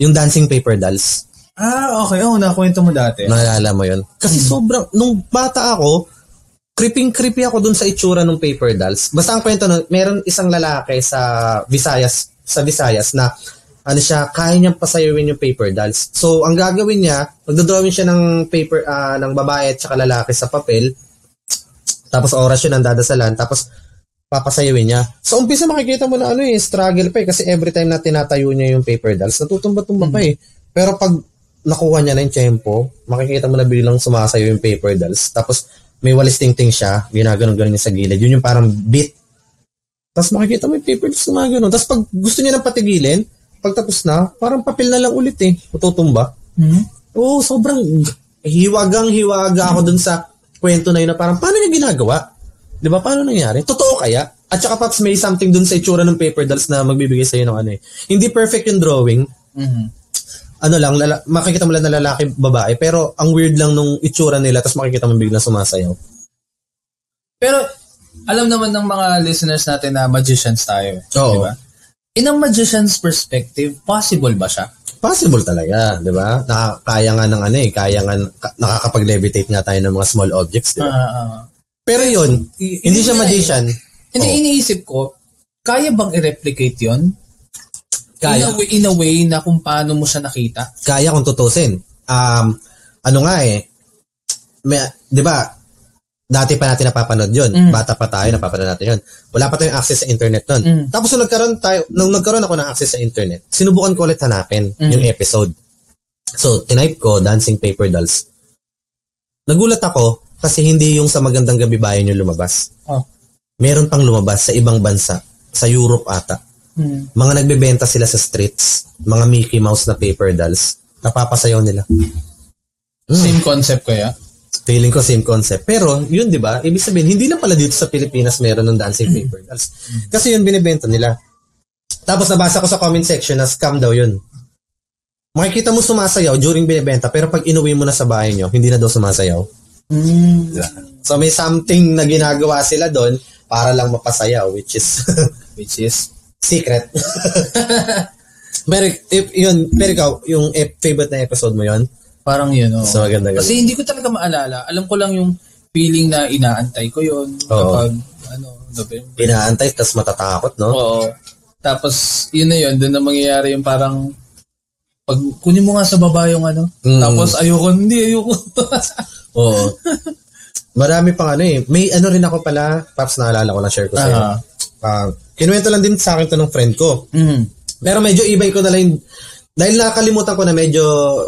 yung Dancing Paper Dolls. Ah, okay. Oo, nakwento mo dati. Naalala mo yun? Kasi sobrang, nung bata ako, creeping-creepy ako dun sa itsura ng paper dolls. Basta ang kwento nun, meron isang lalaki sa Visayas, sa Visayas na ano siya, kaya niyang pasayawin yung paper dolls. So, ang gagawin niya, magdodrawing siya ng paper, ah, ng babae at saka lalaki sa papel. Tapos oras yun ang dadasalan. Tapos, papasayawin niya. Sa umpisa makikita mo na ano eh, struggle pa eh. Kasi every time na tinatayo niya yung paper dolls, natutumba-tumba pa eh. Pero pag nakuha niya na yung tempo, makikita mo na biglang sumasayo yung paper dolls. Tapos, may walis ting-ting siya, ginaganon-ganon niya sa gilid. Yun yung parang beat. Tapos makikita mo yung paper dolls gumagano. Tapos pag gusto niya nang patigilin, pag tapos na, parang papel na lang ulit eh. Tutumba. Hmm? Oo, sobrang hiwagang hiwaga ako dun sa kwento na yun na parang paano niya ginagawa? Di ba? Paano nangyari? Totoo kaya? At saka Paps, may something dun sa itsura ng paper dolls na magbibigay sa'yo ng ano eh. Hindi perfect yung drawing. Mhm. Ano lang, lala- makikita mo lang na lalaki, babae. Pero ang weird lang nung itsura nila tapos makikita mo biglang sumasayaw. Pero, alam naman ng mga listeners natin na magicians tayo. Oo. Di ba? In a magician's perspective, possible ba siya? Possible talaga, di ba? Nakakaya nga ng ano eh, kaya nga, ka- nakakapag-levitate nga tayo ng mga small objects, di ba? Ah, ah. Pero yun, hindi siya magician. Hindi, Oo. iniisip ko, kaya bang i-replicate yun? In a, Kaya. way, in a way na kung paano mo siya nakita? kaya kung tutusin. Um, ano nga eh, may, di ba, dati pa natin napapanood yun. Mm. Bata pa tayo, napapanood natin yun. Wala pa tayong access sa internet nun. Mm. Tapos nung nagkaroon, tayo, nung nagkaroon ako ng access sa internet, sinubukan ko ulit hanapin Mm. yung episode. So, tinype ko, Dancing Paper Dolls. Nagulat ako kasi hindi yung sa Magandang Gabi Bayan yung lumabas. Oh. Meron pang lumabas sa ibang bansa, sa Europe ata Hmm. mga nagbebenta sila sa streets, mga Mickey Mouse na paper dolls, napapasayaw nila. Mm. Same concept kaya? Feeling ko same concept. Pero, yun di ba? Ibig sabihin, hindi lang pala dito sa Pilipinas meron ng dancing paper dolls. Kasi yun binibenta nila. Tapos nabasa ko sa comment section na scam daw yun. Makikita mo sumasayaw during binibenta, pero pag inuwi mo na sa bahay nyo, hindi na daw sumasayaw. Hmm. So may something na ginagawa sila doon para lang mapasayaw, which is *laughs* Which is? secret. *laughs* pero, if, yun, pero ikaw, yung favorite na episode mo yun? Parang yun, oh. So, maganda Kasi hindi ko talaga maalala. Alam ko lang yung feeling na inaantay ko yun. Kapag, ano, November. Pinaantay, tas matatakot, no? Oo. Tapos, yun na yun. Doon na mangyayari yung parang, pag kunin mo nga sa baba yung ano. Mm. Tapos, ayoko, hindi, ayoko. *laughs* Oo. Marami pang ano eh. May ano rin ako pala, Paps, naalala ko lang share ko sa'yo. Ah. Ah, kinuwento lang din sa akin to ng friend ko. mm. Pero medyo ibay ko na lang yung, dahil nakakalimutan ko na medyo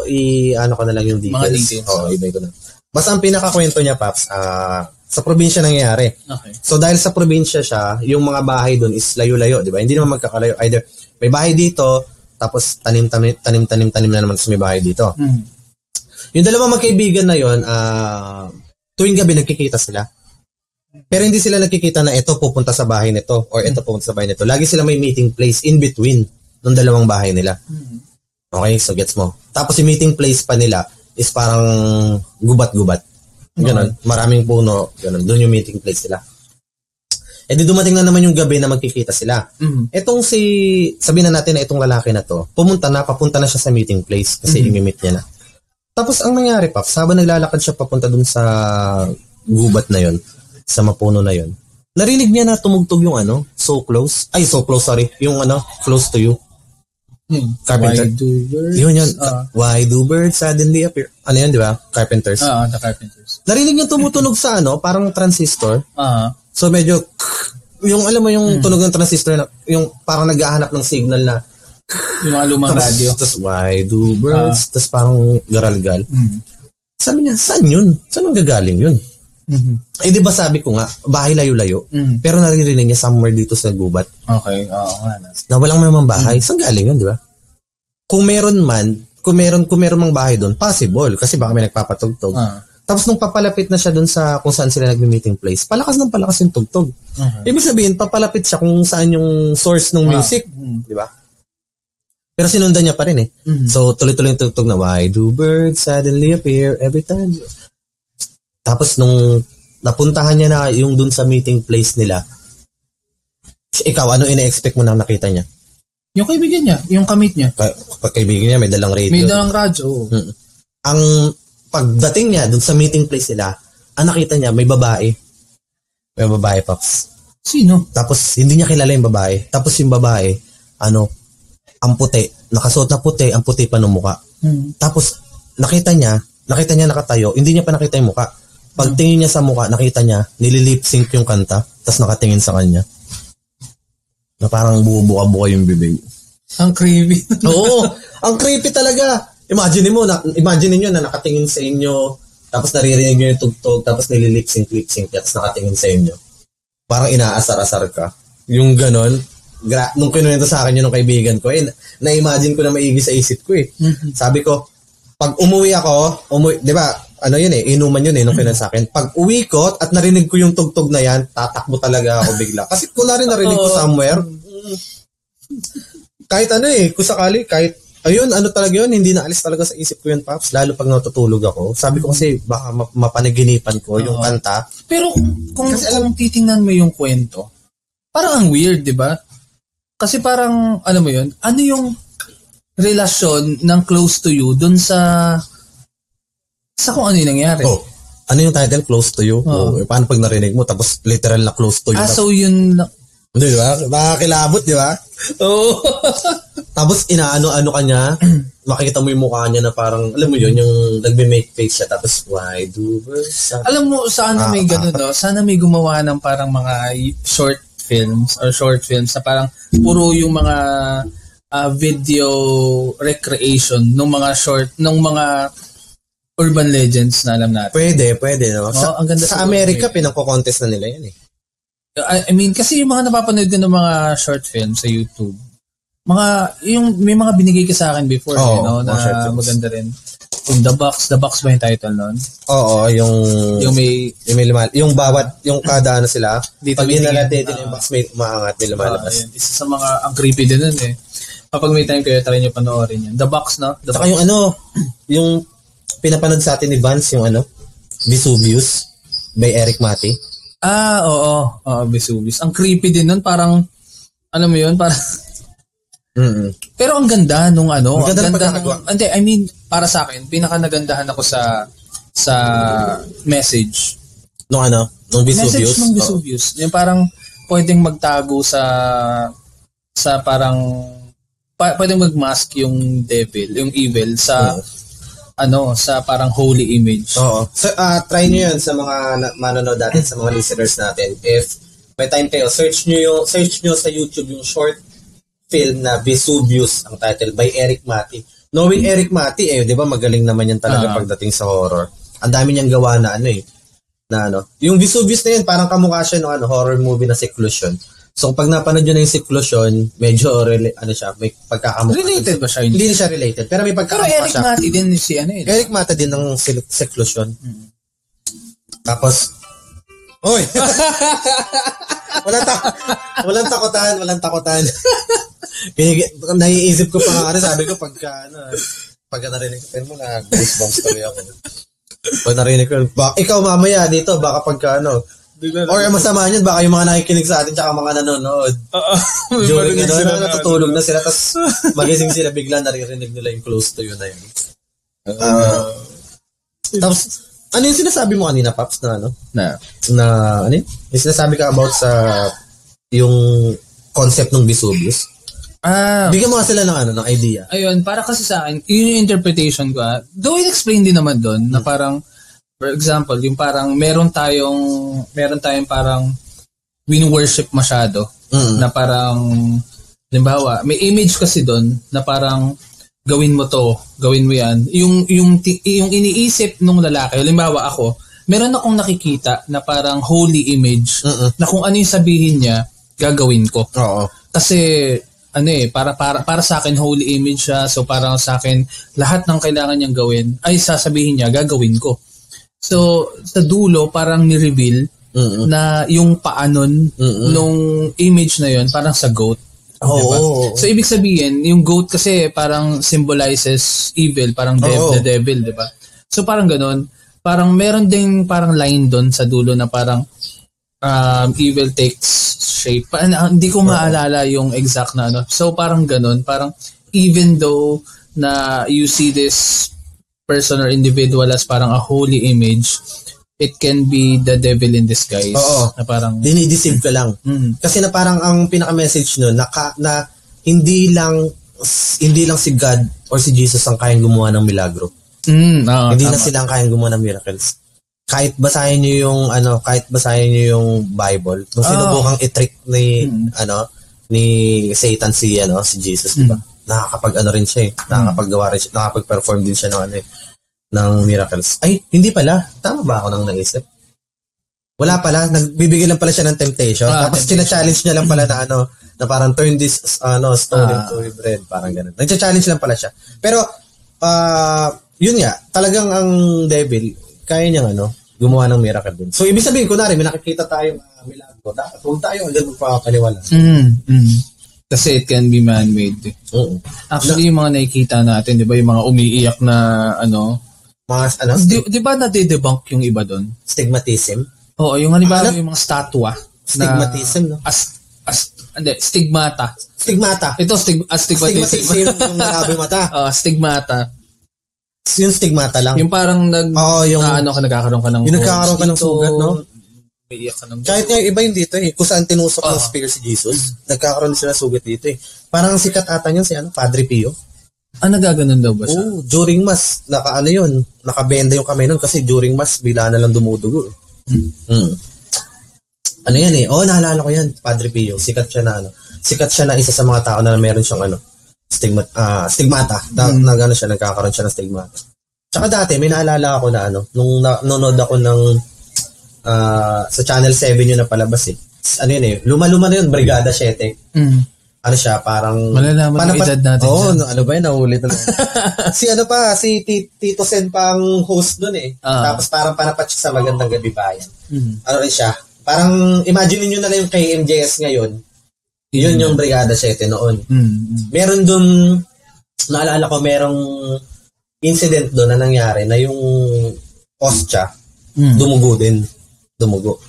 i, ano ko na lang yung details. Mga details. Oo, ibay ko na. Basta ang pinakakwento niya, Paps, ah, sa probinsya nangyayari. Okay. So dahil sa probinsya siya, yung mga bahay doon is layo-layo, di ba? Hindi naman magkakalayo. Either may bahay dito, tapos tanim-tanim, tanim-tanim, tanim na naman sa may bahay dito. Mm. Yung dalawang magkaibigan na yon, ah, tuwing gabi nagkikita sila. Pero hindi sila nagkikita na ito pupunta sa bahay nito or ito pupunta sa bahay nito. Lagi sila may meeting place in between ng dalawang bahay nila. Mm. Okay, so gets mo. Tapos yung meeting place pa nila is parang gubat-gubat. Ganon. Maraming puno. Ganon. Doon yung meeting place nila. E di dumating na naman yung gabi na magkikita sila. Mm. Etong si, sabihin na natin na itong lalaki na to, pumunta na, papunta na siya sa meeting place kasi Mhm. mm niya na. Tapos ang nangyari, Paps, habang naglalakad siya papunta dun sa gubat na yon sa mapuno na yon narinig niya na tumugtog yung ano, so close. Ay, so close, sorry. Yung ano, close to you. Mm. Carpenter. Why do birds? Yun yun. Ah, Why do birds suddenly appear? Ano yun, di ba? Carpenters. ah, the carpenters. Narinig niya tumutunog sa ano, parang transistor. Ah, So medyo, yung alam mo yung tunog ng transistor na, yung parang naghahanap ng signal na yung mga lumang Tapos, radyo. tapos why do birds? Tapos parang garalgal. Mm. Sabi niya, saan yun? Saan ang gagaling yun? Mhm. Eh, di ba sabi ko nga, bahay layo-layo. Mhm. Pero naririnig niya somewhere dito sa gubat Okay, oo nga na. walang naman bahay. Saan galing yun, di ba? Kung meron man, kung meron, kung meron mang bahay doon, possible. Kasi baka may nagpapatugtog. Ah. Tapos nung papalapit na siya doon sa kung saan sila nagme-meeting place, palakas ng palakas yung tugtog. Mhm. Ibig sabihin, papalapit siya kung saan yung source ng Ah. music. Mhm. Di ba? Pero sinundan niya pa rin eh. Mhm. So, tuloy-tuloy yung tugtog na, Why do birds suddenly appear every time? you-" Tapos nung napuntahan niya na yung dun sa meeting place nila, ikaw, ano ina-expect mo na nakita niya? Yung kaibigan niya, yung kamit niya. Ka- Kapag kaibigan niya, may dalang radio. May dalang radyo. oo. Mm. Ang pagdating niya dun sa meeting place nila, ang nakita niya, may babae. May babae, Pops. Sino? Tapos, hindi niya kilala yung babae. Tapos yung babae, ano, ang puti. Nakasuot na puti, ang puti pa ng muka. Mhm. Tapos, nakita niya, nakita niya nakatayo, hindi niya pa nakita yung muka. Pagtingin niya sa muka, nakita niya, nililip sync yung kanta, tapos nakatingin sa kanya. Na parang bubuka-buka yung bibig. Ang creepy. *laughs* Oo, ang creepy talaga. Imagine mo, na, imagine niyo na nakatingin sa inyo, tapos naririnig niyo yung tugtog, tapos nililip sync, lip sync, tapos nakatingin sa inyo. Parang inaasar-asar ka. Yung ganon, gra- nung kinuwento sa akin yun ng kaibigan ko, eh, na-imagine ko na maigi sa isip ko eh. Sabi ko, pag umuwi ako, umuwi, di ba, ano yun eh, inuman yun eh, nung kinuwento sa akin. Pag uwi ko at narinig ko yung tugtog na yan, tatakbo talaga ako bigla. Kasi kung na rin narinig ko somewhere, mm, kahit ano eh, kung sakali, kahit, ayun, ano talaga yun, hindi na alis talaga sa isip ko yun, Paps. Lalo pag natutulog ako. Sabi ko kasi, baka ma- mapanaginipan ko yung kanta. Pero kung, kung titingnan mo yung kwento, parang ang weird, di ba? Kasi parang, ano mo yun, ano yung relasyon ng close to you dun sa sa kung ano yung nangyari. Oh, ano yung title? Close to you? Oo. Oh, paano pag narinig mo, tapos literal na close to you. ah, so yun, na- Hindi, di ba? Nakakilabot, di ba? Oo. *laughs* Tapos inaano-ano ka niya, *clears throat* makikita mo yung mukha niya na parang, alam mo yun, yung nagbe-make face siya, tapos, why do birds? Alam mo, sana may Ah, ganun, no? Sana may gumawa ng parang mga short films or short films na parang puro yung mga ah, video recreation ng mga short, ng mga urban legends na alam natin. Pwede, pwede, no? Sa, Oo, ang ganda sa siguro, Amerika, pinangko-contest na nila yan eh. I, I mean, kasi yung mga napapanood ko ng mga short films sa YouTube, mga, yung, may mga binigay ka sa akin before, Oo, eh, no? Na maganda rin. Yung The Box, The Box ba yung title nun? Oo, yung... Yung may, yung may lumal- yung bawat, yung kada ano sila, Dito pag inalate tingin. din yung box, may umaangat, may lumalabas. Ah, yun. Isa sa mga, ang creepy din nun eh. Kapag may time kayo, try nyo panoorin yan. The Box, no? The Saka yung ano, yung pinapanood sa atin ni Vance, yung ano, Vesuvius, by Eric Mati. Ah, oo. Oo, Vesuvius. Ang creepy din nun. Parang, alam mo yun, parang, *laughs* Mm-mm. pero ang ganda nung ano. Ang ganda ng nung- pagkakagawa. Hindi, I mean, para sa akin, pinaka nagandahan ako sa, sa message. Nung ano, nung Vesuvius. Message ng Vesuvius. Yung parang, pwedeng magtago sa, sa parang, pa, pwedeng magmask yung devil, yung evil sa, Oo. ano, sa parang holy image. Oo. So, ah, try nyo yun sa mga manonood natin, sa mga listeners natin. If may time kayo, search nyo, yung, search nyo sa YouTube yung short film na Vesuvius, ang title, by Eric Mati. Knowing Eric Mati, eh, di ba magaling naman yan talaga Ah. pagdating sa horror. Ang dami niyang gawa na ano eh, na ano. Yung Vesuvius na yun, parang kamukha siya ng ano, horror movie na Seclusion. So, pag napanood nyo na yung Seclusion, medyo, rela- ano siya, may pagkakamukha. Related ba siya? Hindi. Hindi siya related, pero may Pero pagkakamukha Eric siya. Mati din si ano eh. Eric Mata din ng seclusion. Tapos, Oy! *laughs* walang, ta- walang takutan, walang takutan. *laughs* Pinig- naiisip ko pa nga, sabi ko pagka, ano, pagka narinig ko, pero mo na, goosebumps tuloy ako. Pag narinig ko, baka, ikaw mamaya dito, baka pagka, ano, or ang masama yun, baka yung mga nakikinig sa atin, tsaka mga nanonood. *laughs* During, ano, ano, natutulog na sila, tapos magising sila, bigla naririnig nila yung close to you na yun. Ah, tapos, ano yung sinasabi mo kanina, Paps, na ano? Na. Na, ano yun? Yung sinasabi ka about sa yung concept ng Vesuvius. Ah, Bigyan mo nga sila ng ano, ng idea. ayun, para kasi sa akin, yun yung interpretation ko. ah. Though in-explain din naman doon na parang, for example, yung parang meron tayong, meron tayong parang win-worship masyado. Mm. Na parang, limbawa, may image kasi doon na parang gawin mo to, gawin mo yan. Yung, yung, yung iniisip nung lalaki, limbawa ako, meron akong nakikita na parang holy image Mm-mm. na kung ano yung sabihin niya, gagawin ko. Oo. Kasi ano eh, para para para sa akin holy image siya. So para sa akin lahat ng kailangan niyang gawin ay sasabihin niya gagawin ko. So sa dulo parang ni-reveal Mm-mm. na yung paanon Mm-mm. nung image na yon parang sa goat. Oo. Diba? So ibig sabihin, yung goat kasi parang symbolizes evil, parang dev, Oo. the devil, 'di ba? So parang ganun, parang meron ding parang line doon sa dulo na parang um, evil takes shape. Pa, na- hindi ko maalala yung exact na ano. So parang ganun, parang even though na you see this person or individual as parang a holy image, it can be the devil in disguise. Oo. Na parang, Dinideceive ka lang. mm, Kasi na parang ang pinaka-message nun, na, ka- na hindi lang hindi lang si God or si Jesus ang kayang gumawa ng milagro. mm, oo, hindi tama. na sila ang kayang gumawa ng miracles. Kahit basahin niyo yung ano, kahit basahin niyo yung Bible, nung Ah. sinubukang i-trick ni Mm. ano ni Satan si ano si Jesus, di ba? Nakakapag ano rin siya eh. Nakakapaggawa rin siya, nakakapag-perform din siya ng ano eh, ng miracles. Ay, hindi pala. Tama ba ako nang naisip? Wala pala, nagbibigay lang pala siya ng temptation. Ah, Tapos temptation. challenge niya lang pala na ano, na parang turn this ano stone Ah. into bread, parang ganun. Nagcha-challenge lang pala siya. Pero ah yun nga, talagang ang devil kaya niyang ano, gumawa ng miracle din. So ibig sabihin kunwari may nakikita tayong uh, milagro, dapat huwag tayo agad magpapaniwala. Mm, mm. Kasi it can be man-made. eh. Oo. Actually, yung mga nakikita natin, di ba, yung mga umiiyak na, ano, Mga ano, di, di ba nadidebunk yung iba doon? stigmatism. Oo, yung halimbawa Ano? yung mga statwa. Stigmatism, no? As, as, hindi, stigmata. Stigmata. Ito, stig, as stigmatism. Stigmatism yung *laughs* nalabi mata. Ah, stigmata. Yung stigmata lang. Yung parang nag, Oo, yung ah, ano ka, nagkakaroon ka ng Yung nagkakaroon ka ng dito, sugat, no? Umiiyak ka ng Kahit yung iba yung dito eh, kung saan tinusok ng Oo. spear si Jesus, nagkakaroon sila sugat dito eh. Parang ang sikat ata niyan si ano, Padre Pio. Ah, nagaganon daw ba siya? Oo, during mass, naka ano yun, nakabenda yung kamay nun kasi during mass, bila na lang dumudugo. Mm. Ano yan eh, oh naalala ko yan, Padre Pio, sikat siya na ano, sikat siya na isa sa mga tao na meron siyang ano, stigmat, ah stigmata, na, Mm. na siya, nagkakaroon siya ng stigmata. Tsaka dati, may naalala ako na ano, nung na, nanonood ako ng, ah, sa Channel 7 yun na palabas eh. Ano yun eh, luma-luma na yun, Brigada 7 Mm. ano siya, parang... Malalaman ang Panapat- edad natin Oo, dyan. no, ano ba yun, naulit na. *laughs* si ano pa, si Ti- Tito Sen pa ang host dun eh. Ah. Tapos parang panapat siya sa Magandang Gabi Bayan. Mm. Ano rin siya, parang imagine niyo na lang yung KMJS ngayon, yun yung Brigada 7 noon. Mm. mm. Meron dun, naalala ko, merong incident doon na nangyari na yung ostya, Mm. dumugo din. Dumugo.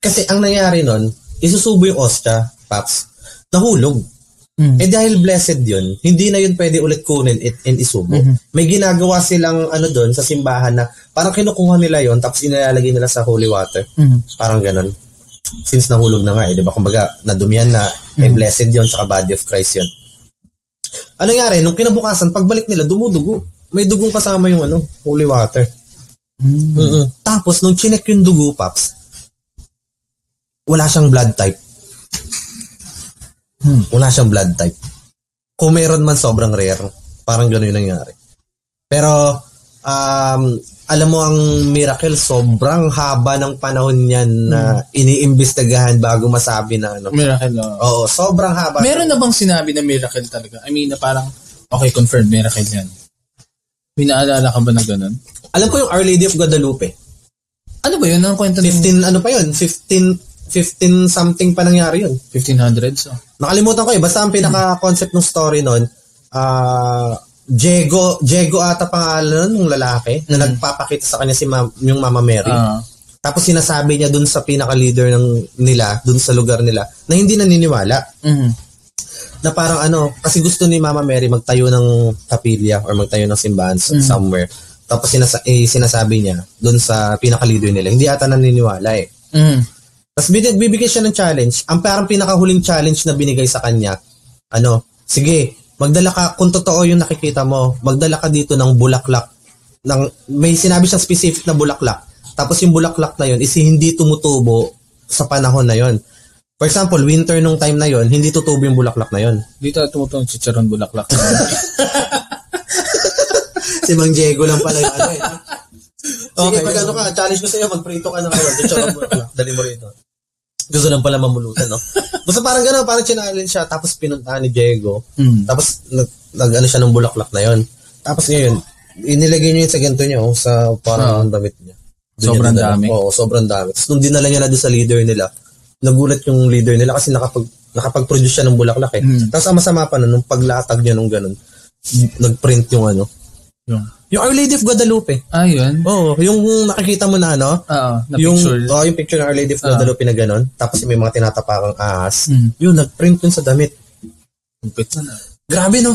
Kasi ang nangyari nun, isusubo yung ostya, Paps, nahulog. Mm. Eh dahil blessed yun, hindi na yun pwede ulit kunin it and isubo. Mhm. May ginagawa silang ano doon sa simbahan na parang kinukuha nila yon tapos inilalagay nila sa holy water. Mm. Parang ganun. Since nahulog na nga eh, di ba? Kumbaga, nadumihan na, eh blessed yun, saka body of Christ yun. Ano nangyari? Nung kinabukasan, pagbalik nila, dumudugo. May dugong kasama yung ano, holy water. Mm. mm Tapos, nung chinek yung dugo, Paps, wala siyang blood type. Hmm. Wala siyang blood type. Kung meron man, sobrang rare. Parang gano'n yung nangyari. Pero, um, alam mo ang miracle, sobrang haba ng panahon niyan na iniimbestigahan bago masabi na ano. Miracle. oo. Oo, sobrang haba. Meron na bang sinabi na miracle talaga? I mean, na parang, okay, confirmed, miracle yan. May naalala ka ba na ganun? Alam ko yung Our Lady of Guadalupe. Ano ba yun? Ang kwento ng 15, ano pa yun? 15, 15 something pa nangyari yun. 1500s? Oh. Nakalimutan ko eh. Basta ang pinaka-concept ng story nun, ah, Diego, Diego ata pangalan ng lalaki, na nagpapakita sa kanya si ma- yung Mama Mary. Ah. Tapos sinasabi niya dun sa pinaka-leader ng nila, dun sa lugar nila, na hindi naniniwala. Mhm. Na parang ano, kasi gusto ni Mama Mary magtayo ng kapilya or magtayo ng simbahan s- somewhere. Tapos sinasa- eh, sinasabi niya dun sa pinaka-leader nila, hindi ata naniniwala eh. Mhm. Tapos bibigay siya ng challenge. Ang parang pinakahuling challenge na binigay sa kanya, ano, sige, magdala ka, kung totoo yung nakikita mo, magdala ka dito ng bulaklak. Ng, may sinabi siyang specific na bulaklak. Tapos yung bulaklak na yun is hindi tumutubo sa panahon na yon. For example, winter nung time na yon, hindi tutubo yung bulaklak na yon. Dito tumutong chicharon bulaklak. *laughs* si Mang Diego lang pala yung ano eh. Sige, Okay. pag ano ka, challenge ko sa'yo, magprito ka ng award. Chicharon mo, dali mo rito. Gusto lang pala mamulutan, no? *laughs* Basta parang gano'n, parang challenge siya, tapos pinuntahan ni Diego. Mm. Tapos, nag, nag ano siya ng bulaklak na yon. Tapos ngayon, inilagay niya yun sa ganito niya, oh, sa parang damit niya. Doon Sobrang niya dami. Oo, sobrang dami. Tapos nung dinala niya na doon sa leader nila, nagulat yung leader nila kasi nakapag, nakapag-produce siya ng bulaklak eh. Mm. Tapos ang masama pa nun, nung paglatag niya nung ganun, nag-print yung ano, Yung. Yung Our Lady of Guadalupe. Ah, yun. Oo, yung nakikita mo na ano, Oo, na yung, picture. oh, yung picture ng Our Lady of Guadalupe na ganun, tapos may mga tinatapakang ahas, Mm. yun, nag-print yun sa damit. Kupit na na. Grabe, no?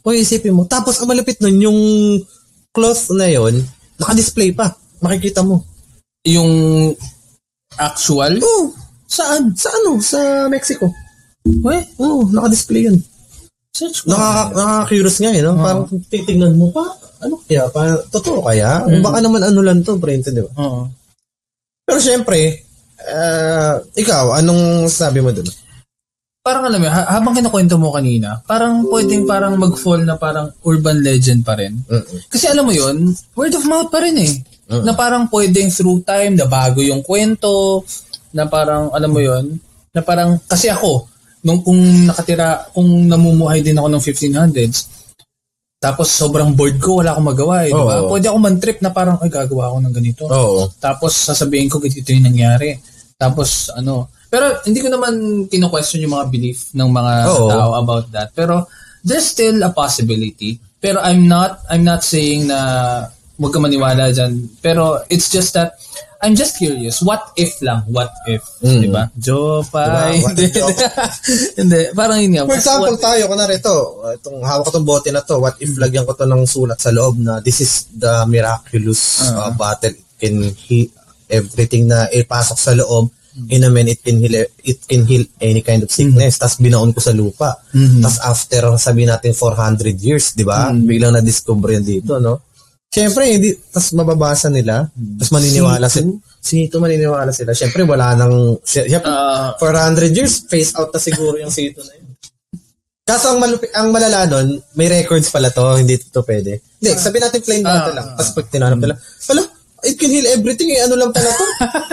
O isipin mo. Tapos, ang malapit nun, yung cloth na yon naka-display pa. Makikita mo. Yung actual? Oo. Saan? Sa ano? Sa Mexico. We, Oo, naka-display yun. search ko. Nakaka- Nakaka-curious nga, eh, no? Parang titignan mo pa. Ano kaya? Pa, totoo kaya? O Baka naman ano lang to, printed, di ba? Oo. Pero syempre, ah, ikaw, anong sabi mo dun? Parang alam mo, ha- habang kinukwento mo kanina, parang pwedeng parang mag-fall na parang urban legend pa rin. Mm-mm. Kasi alam mo yun, word of mouth pa rin eh. Mm. Na parang pwedeng through time, na bago yung kwento, na parang, alam mo yun, na parang, kasi ako, nung kung nakatira, kung namumuhay din ako ng 1500s, tapos sobrang bored ko, wala akong magawa eh, di ba? Pwede ako man-trip na parang, ay, gagawa ako ng ganito. Oo. Tapos sasabihin ko ganito yung nangyari. Tapos ano, pero hindi ko naman kino-question yung mga belief ng mga Oo. tao about that. Pero there's still a possibility. Pero I'm not I'm not saying na huwag ka maniwala diyan. Pero it's just that I'm just curious. What if lang? What if? Mm. Di ba? Jopay. Diba? Hindi. *laughs* Hindi. Parang yun nga. For example, What- tayo, kunwari ito, itong hawak ko tong bote na to, what if lagyan ko to ng sulat sa loob na this is the miraculous uh, bottle. It can heal everything na ipasok sa loob. In a man, it can heal, it can heal any kind of sickness. Tapos binaon ko sa lupa. Tapos after, sabihin natin 400 years, di ba? Biglang na-discover yan dito, no? Siyempre, hindi, tapos mababasa nila, tapos maniniwala sila. Sito maniniwala sila. Siyempre, wala nang, siyempre, Ah, 400 years, face out na siguro yung sito na yun. Kaso ang, malupi, ang malala nun, may records pala to, hindi to pwede. Hindi, sabi natin plain Ah, data lang. Tapos pag tinanong nila, pala, it can heal everything eh, ano lang pala to?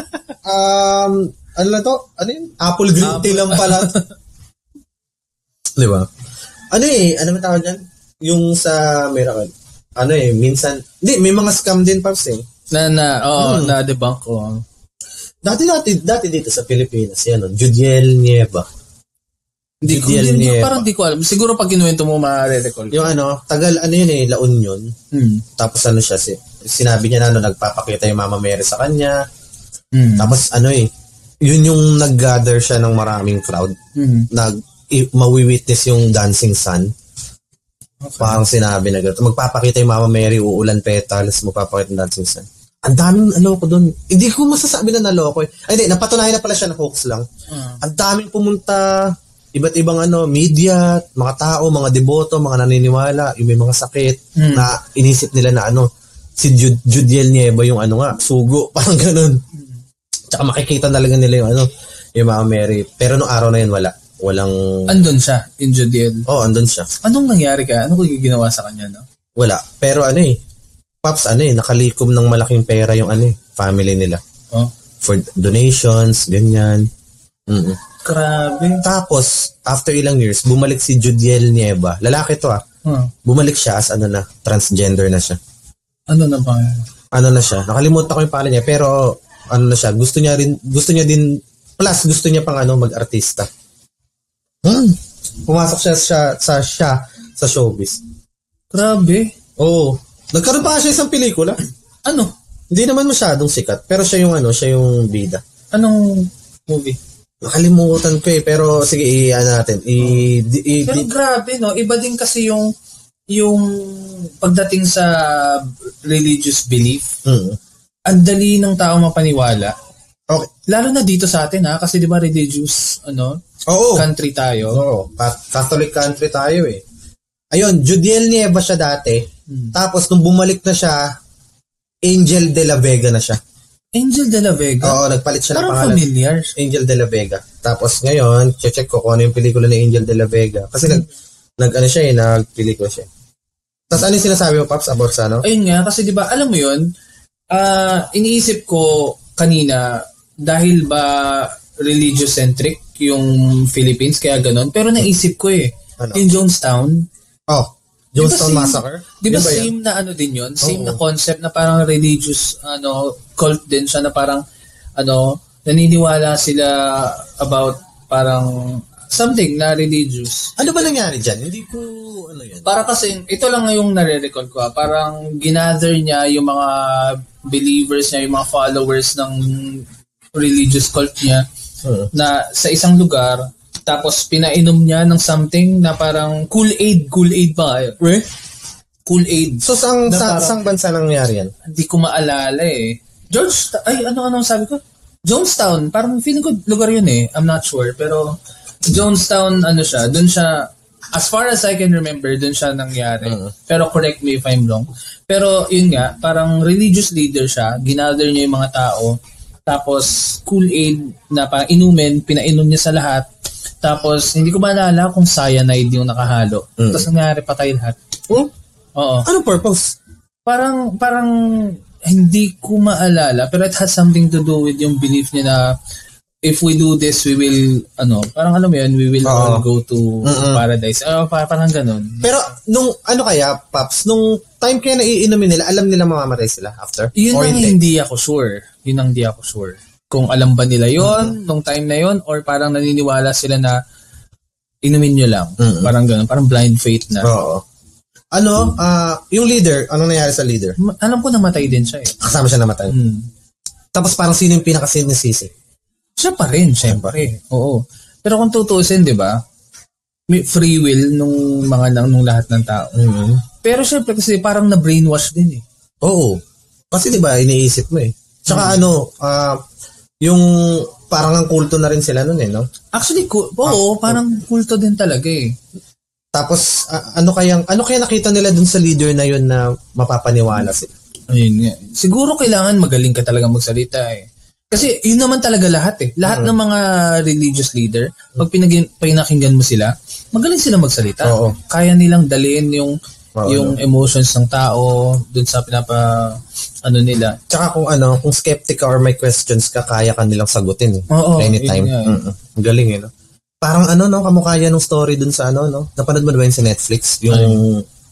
*laughs* um, ano lang to? Ano yun? Apple green tea lang pala. *laughs* Di ba? Ano eh, ano man tawag dyan? Yung sa Miracle. Ano eh, minsan, hindi, may mga scam din, Paps eh. na, na, oo, Hmm. na debunk ko. Dati, dati, dati dito sa Pilipinas, yan, oh, Judiel Nieva. Hindi ko, Judiel hindi, Nieva. parang di ko alam. Siguro pag kinuwento mo, ma-recall. Yung ano, tagal, ano yun eh, La Union. Hmm. Tapos ano siya, si, sinabi niya na ano, nagpapakita yung Mama Mary sa kanya. Hmm. Tapos ano eh, yun yung nag-gather siya ng maraming crowd. Hmm. Nag, i, mawi-witness yung dancing sun. Parang sinabi na gano'n. Magpapakita yung Mama Mary, uulan petals, magpapakita yung dancing sun. Ang daming naloko doon. Hindi ko masasabi na naloko eh. Ay, hindi, napatunayan na pala siya na hoax lang. Ah. Ang daming pumunta, iba't ibang ano, media, mga tao, mga deboto, mga naniniwala, yung may mga sakit, Mm. na inisip nila na ano, si Jud Judiel Nieva yung ano nga, sugo, *laughs* parang ganun. Tsaka makikita talaga nila yung ano, yung Mama Mary. Pero nung araw na yun, wala. Walang, Andun siya, in Judiel. oh, andun siya. Anong nangyari ka? Ano ko ginawa sa kanya, no? Wala. Pero ano eh, Pops, ano eh, nakalikom ng malaking pera yung ano eh, family nila. Oh. For donations, ganyan. mm Grabe. Tapos, after ilang years, bumalik si Judiel Nieva. Lalaki to ah. Huh. Bumalik siya as ano na, transgender na siya. Ano na ba? Ano na siya? Nakalimutan ko yung pangalan niya, pero ano na siya, gusto niya rin, gusto niya din, plus gusto niya pang ano, mag-artista. Hmm. Pumasok siya sa, sa, siya sa showbiz. Grabe. Oo. Nagkaroon pa siya isang pelikula. Ano? Hindi naman masyadong sikat, pero siya yung ano, siya yung bida. Anong movie? Nakalimutan ko eh, pero sige, i-ano natin. I, di, i, Pero di- grabe, no? Iba din kasi yung yung pagdating sa religious belief, Mm. ang dali ng tao mapaniwala. Okay. Lalo na dito sa atin ha, kasi 'di ba religious ano, Oo. country tayo. Oo. Cat- Catholic country tayo eh. Ayun, Judiel Nieva siya dati. Hmm. Tapos nung bumalik na siya, Angel de la Vega na siya. Angel de la Vega. Oo, nagpalit siya ng Parang pangalan. familiar. Angel de la Vega. Tapos ngayon, check ko kung ano yung pelikula ni Angel de la Vega. Kasi nag, nag ano siya eh, nagpelikula siya. Tapos ano yung sinasabi mo, Paps, about sa ano? Ayun nga, kasi 'di ba, alam mo 'yun, Ah, iniisip ko kanina dahil ba religious-centric yung Philippines kaya ganun. Pero naisip ko eh, Ano? yung Jonestown, Oh, Jonestown Di ba Massacre? Di ba yun? same na ano din yun? Same Oo. na concept na parang religious ano cult din siya na parang ano naniniwala sila about parang something na religious. Ano ba nangyari dyan? Hindi ko, ano yan? Para kasi, ito lang yung nare-recall ko. ah. Parang ginather niya yung mga believers niya, yung mga followers ng religious cult niya Hmm. na sa isang lugar tapos pinainom niya ng something na parang Kool-Aid, Kool-Aid ba? Re? Kool-Aid. So, sang, Na sa, parang- sang bansa nangyari yan? Hindi ko maalala eh. George, ay ano ano sabi ko? Jonestown, parang feeling ko lugar yun eh. I'm not sure, pero Jonestown ano siya, dun siya as far as I can remember, dun siya nangyari. Mhm. Pero correct me if I'm wrong. Pero yun nga, parang religious leader siya, ginather niya yung mga tao, tapos Kool-Aid na parang inumin, pinainom niya sa lahat. Tapos hindi ko maalala kung cyanide yung nakahalo. Mhm. Tapos nangyari patay lahat. Hmm? Oo Anong purpose? parang parang hindi ko maalala pero it has something to do with yung belief niya na if we do this we will ano parang alam mo yun we will all go to Mm-mm. paradise pa- parang ganun Pero, nung, ano kaya, Paps, nung time kaya na iinumin nila, alam nila mamamatay sila after? yun Or ang hindi? hindi ako sure yun ang hindi ako sure kung alam ba nila yon nung time na yon or parang naniniwala sila na inumin nyo lang Mm-mm. parang ganun parang blind faith na Oo. Ano, ah, yung leader, anong nangyari sa leader? Ma- alam ko namatay din siya eh Kasama siya namatay. hmm. Tapos parang sino yung pinakasinisisi? Siya pa rin, syempre. Oo. Pero kung tutuusin, di ba, may free will nung mga nang nung lahat ng tao. mm Pero syempre kasi parang na-brainwash din eh. Oo. Kasi di ba iniisip mo eh. Tsaka ano, ah, yung parang ang kulto na rin sila nun eh, no? Actually, ku- oo, parang kulto din talaga eh. Tapos ah, ano kayang ano kaya nakita nila dun sa leader na yun na mapapaniwala sila? Ayun nga. Siguro kailangan magaling ka talaga magsalita eh. Kasi yun naman talaga lahat eh. Lahat ng mga religious leader, pag pinagin, pinakinggan mo sila, magaling sila magsalita. Oo. Kaya nilang dalhin yung Oo, yung emotions ng tao dun sa pinapa ano nila. Tsaka kung ano, kung skeptic ka or may questions ka, kaya ka nilang sagutin eh. Oo, Anytime. yun eh. Mm-mm. Galing eh, no? Parang ano, no? Kamukha yan ng story dun sa ano, no? Napanood mo na ba yun sa Netflix? Yung,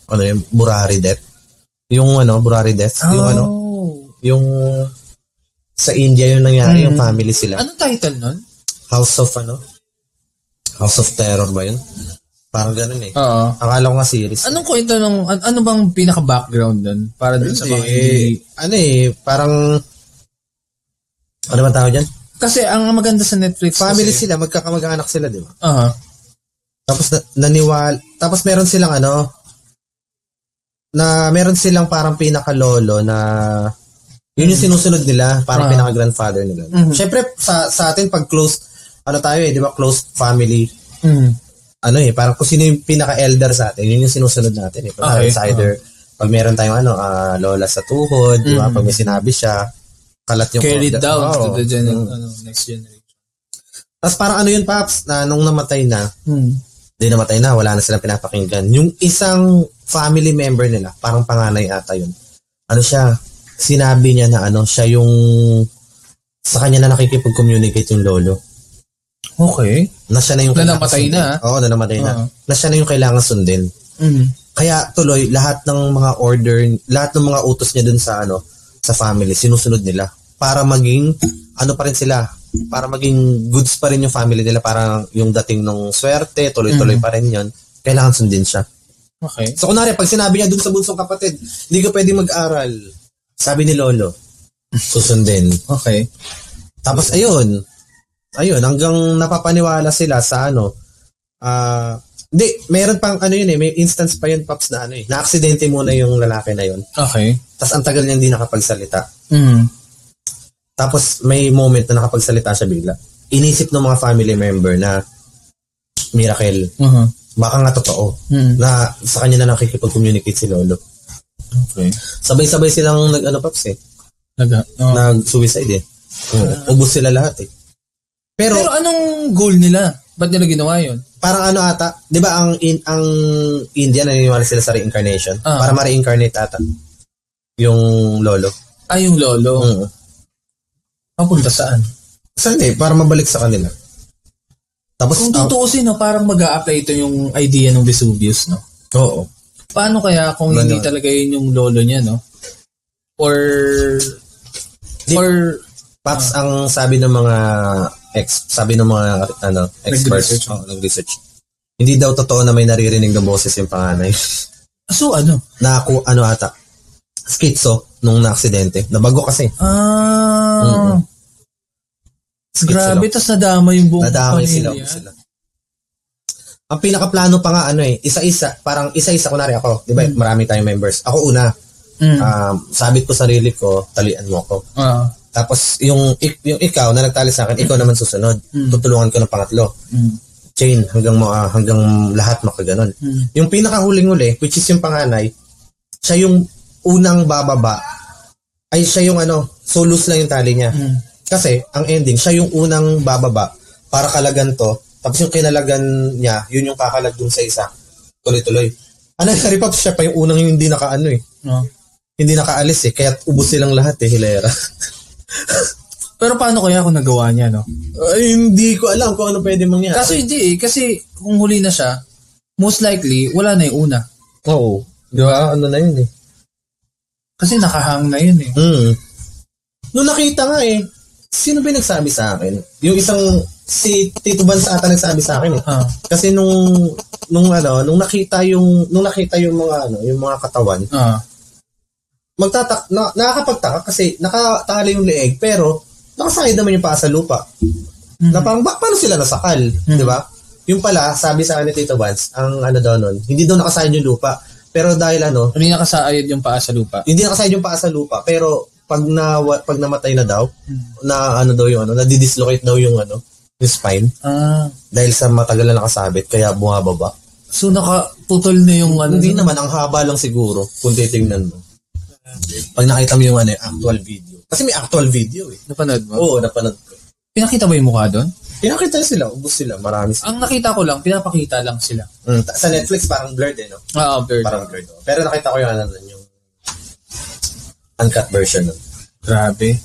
ano yung Burari Death? Yung ano, Burari Death? Yung ano, Oh. yung sa India yung nangyari, Mm. yung family sila. Anong title nun? House of ano? House of Terror ba yun? Parang ganun eh. Oo. Akala ko nga series. Anong kwento nung, an- ano bang pinaka-background nun? Para dun sa mga Hindi, ano eh, parang, ano ba tawag dyan? Kasi ang maganda sa Netflix Family kasi, sila, magkakamag-anak sila, di ba? Aha. Tapos na, naniwal, tapos meron silang ano, na meron silang parang pinaka-lolo na yun yung sinusunod nila, parang Ah. pinaka-grandfather nila. Mhm. Siyempre, sa, sa atin, pag close, ano tayo eh, di ba, close family, Mm. Ano eh, parang kung sino yung pinaka-elder sa atin, yun yung sinusunod natin eh. Pag Okay. it's either, pag meron tayong ano, ah, lola sa tuhod, di ba, Mhm. pag may sinabi siya, kalat yung Carried down Oo. to the gener- Mm. ano, next generation. Tapos parang ano yun, Paps, na nung namatay na, Mm. di namatay na, wala na silang pinapakinggan. Yung isang family member nila, parang panganay ata yun. Ano siya, sinabi niya na ano, siya yung sa kanya na nakikipag-communicate yung lolo. Okay. Na siya na yung Na kailangan namatay sundin. na. Oo, na namatay na. Oo. Na siya na yung kailangan sundin. Mm. Kaya tuloy, lahat ng mga order, lahat ng mga utos niya dun sa ano, sa family, sinusunod nila. Para maging, ano pa rin sila, para maging goods pa rin yung family nila, para yung dating ng swerte, tuloy-tuloy Mhm. pa rin yun, kailangan sundin siya. Okay. So kunwari, pag sinabi niya dun sa bunsong kapatid, hindi ka pwede mag-aral. Sabi ni Lolo, *laughs* susundin. Okay. Tapos ayun, ayun, hanggang napapaniwala sila sa ano, ah, hindi, meron pang ano yun eh, may instance pa yun, Paps, na ano eh, na-aksidente muna yung lalaki na yun. Okay. Tapos ang tagal niya hindi nakapagsalita. Mm. Tapos may moment na nakapagsalita siya bigla. Inisip ng mga family member na miracle, Uh-huh. baka nga totoo, Mm. na sa kanya na nakikipag-communicate si Lolo. Okay. Sabay-sabay silang nag ano Paps eh, Naga. oh. nag-suicide eh. Oo, ubus sila lahat eh. Pero, Pero anong goal nila? Ba't nila ginawa yun? parang ano ata, 'di ba ang in, ang India naniniwala sila sa reincarnation Ah. para ma-reincarnate ata yung lolo. Ay, yung lolo. Mm. Papunta saan? Saan eh, para mabalik sa kanila. Tapos, Kung ah, tutuusin, no, parang mag apply ito yung idea ng Vesuvius, no? oo. Paano kaya kung Ano? hindi talaga yun yung lolo niya, no? Or, Di- or, Paps, ang sabi ng mga ex, sabi ng mga ano, experts, Nag-research. oh, nag-research. Hindi daw totoo na may naririnig ng boses yung panganay. *laughs* so ano? na ako, ano ata, schizo nung na-aksidente. Nabago kasi. Ah. Schizo grabe, tas nadama yung buong Nadamay pamilya. sila. sila. Ang pinakaplano pa nga ano eh, isa-isa, parang isa-isa kunwari ako, 'di ba? Marami tayong members. Ako una, Mm. um, sabit ko sarili ko, talian mo ako. Ah, Tapos yung yung ikaw na nagtali sa akin, ikaw naman susunod. Mm. Tutulungan ko ng pangatlo. mm, Chain hanggang mo ah, hanggang lahat makaganon. mm. Yung pinakahuling-huli, which is yung panganay, siya yung unang bababa. Ay siya yung ano, so loose lang yung tali niya. Mm. Kasi ang ending, siya yung unang bababa para kalagan to. Tapos yung kinalagan niya, yun yung kakalag dun sa isa. Tuloy-tuloy. Ano, Harry Pops, siya pa yung unang yung hindi nakaano eh. No. Hindi nakaalis eh. Kaya ubos silang lahat eh, hilera. *laughs* Pero paano kaya kung nagawa niya, no? Ay, hindi ko alam kung ano pwede mangyari. Kaso hindi eh, kasi kung huli na siya, most likely, wala na yung una. Oo. Di ba? Ano na yun eh. Kasi nakahang na yun eh. Hmm. Nung nakita nga eh, sino ba nagsabi sa akin? Yung isang, si Tito Vance ata nagsabi sa akin eh. Ah, Kasi nung, nung ano, nung nakita yung, nung nakita yung mga ano, yung mga katawan, ah. Magtatak, na, nakakapagtaka kasi nakatali yung leeg, pero nakasakay naman yung paa sa lupa. Mhm. Na parang, ba, paano sila nasakal? Di ba? Yung pala, sabi sa akin ni Tito Vance, ang ano daw nun, hindi daw nakasayad yung lupa. Pero dahil ano, Hindi nakasaayod yung paa sa lupa. hindi nakasayad yung paa sa lupa, pero pag na pag namatay na daw, Hmm. na ano daw yung ano, na-dislocate daw yung ano, yung spine Ah, dahil sa matagal na nakasabit kaya bumababa. so nakaputol na yung ano. Hindi naman ang haba lang siguro kung titingnan mo. Pag nakita mo yung ano, actual video. Kasi may actual video eh. Napanood mo? Oo, napanood ko. Pinakita ba yung mukha doon? Pinakita sila, ubus sila, marami sila. Ang nakita ko lang, pinapakita lang sila. Mm, ta- sa Netflix parang blurred eh, no? Ah, blurred. Parang blurred. oh. Pero nakita ko yung ano nun, yung uncut version nun. Grabe.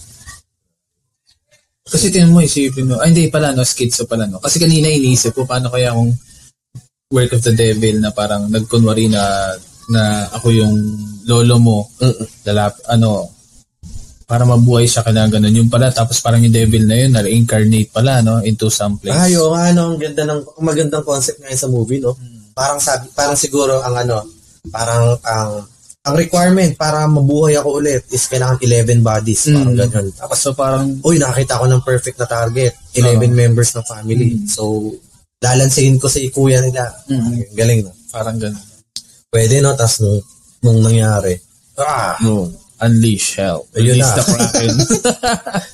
Kasi tinan mo, isipin mo. Ay, hindi pala, no? Schizo pala, no? Kasi kanina iniisip ko, paano kaya kung work of the devil na parang nagkunwari na na ako yung lolo mo, Mm-mm. lalap, ano, para mabuhay siya kaya ganun. Yung pala, tapos parang yung devil na yun, na-reincarnate pala, no? Into some place. Ay, oo nga, ano, ang ganda ng, ang magandang concept ngayon sa movie, no? Parang sabi, parang siguro ang ano, parang ang ang requirement para mabuhay ako ulit is kailangan 11 bodies, parang Mm. ganyan. Tapos, So parang, uy, nakakita ko ng perfect na target, 11 members ng family. So, lalansihin ko si kuya nila. Mm. Galing, no? parang ganun. Pwede, no? Tapos, nung, nung nangyari, ah, No. Unleash hell. Ayun na. the Kraken. *laughs*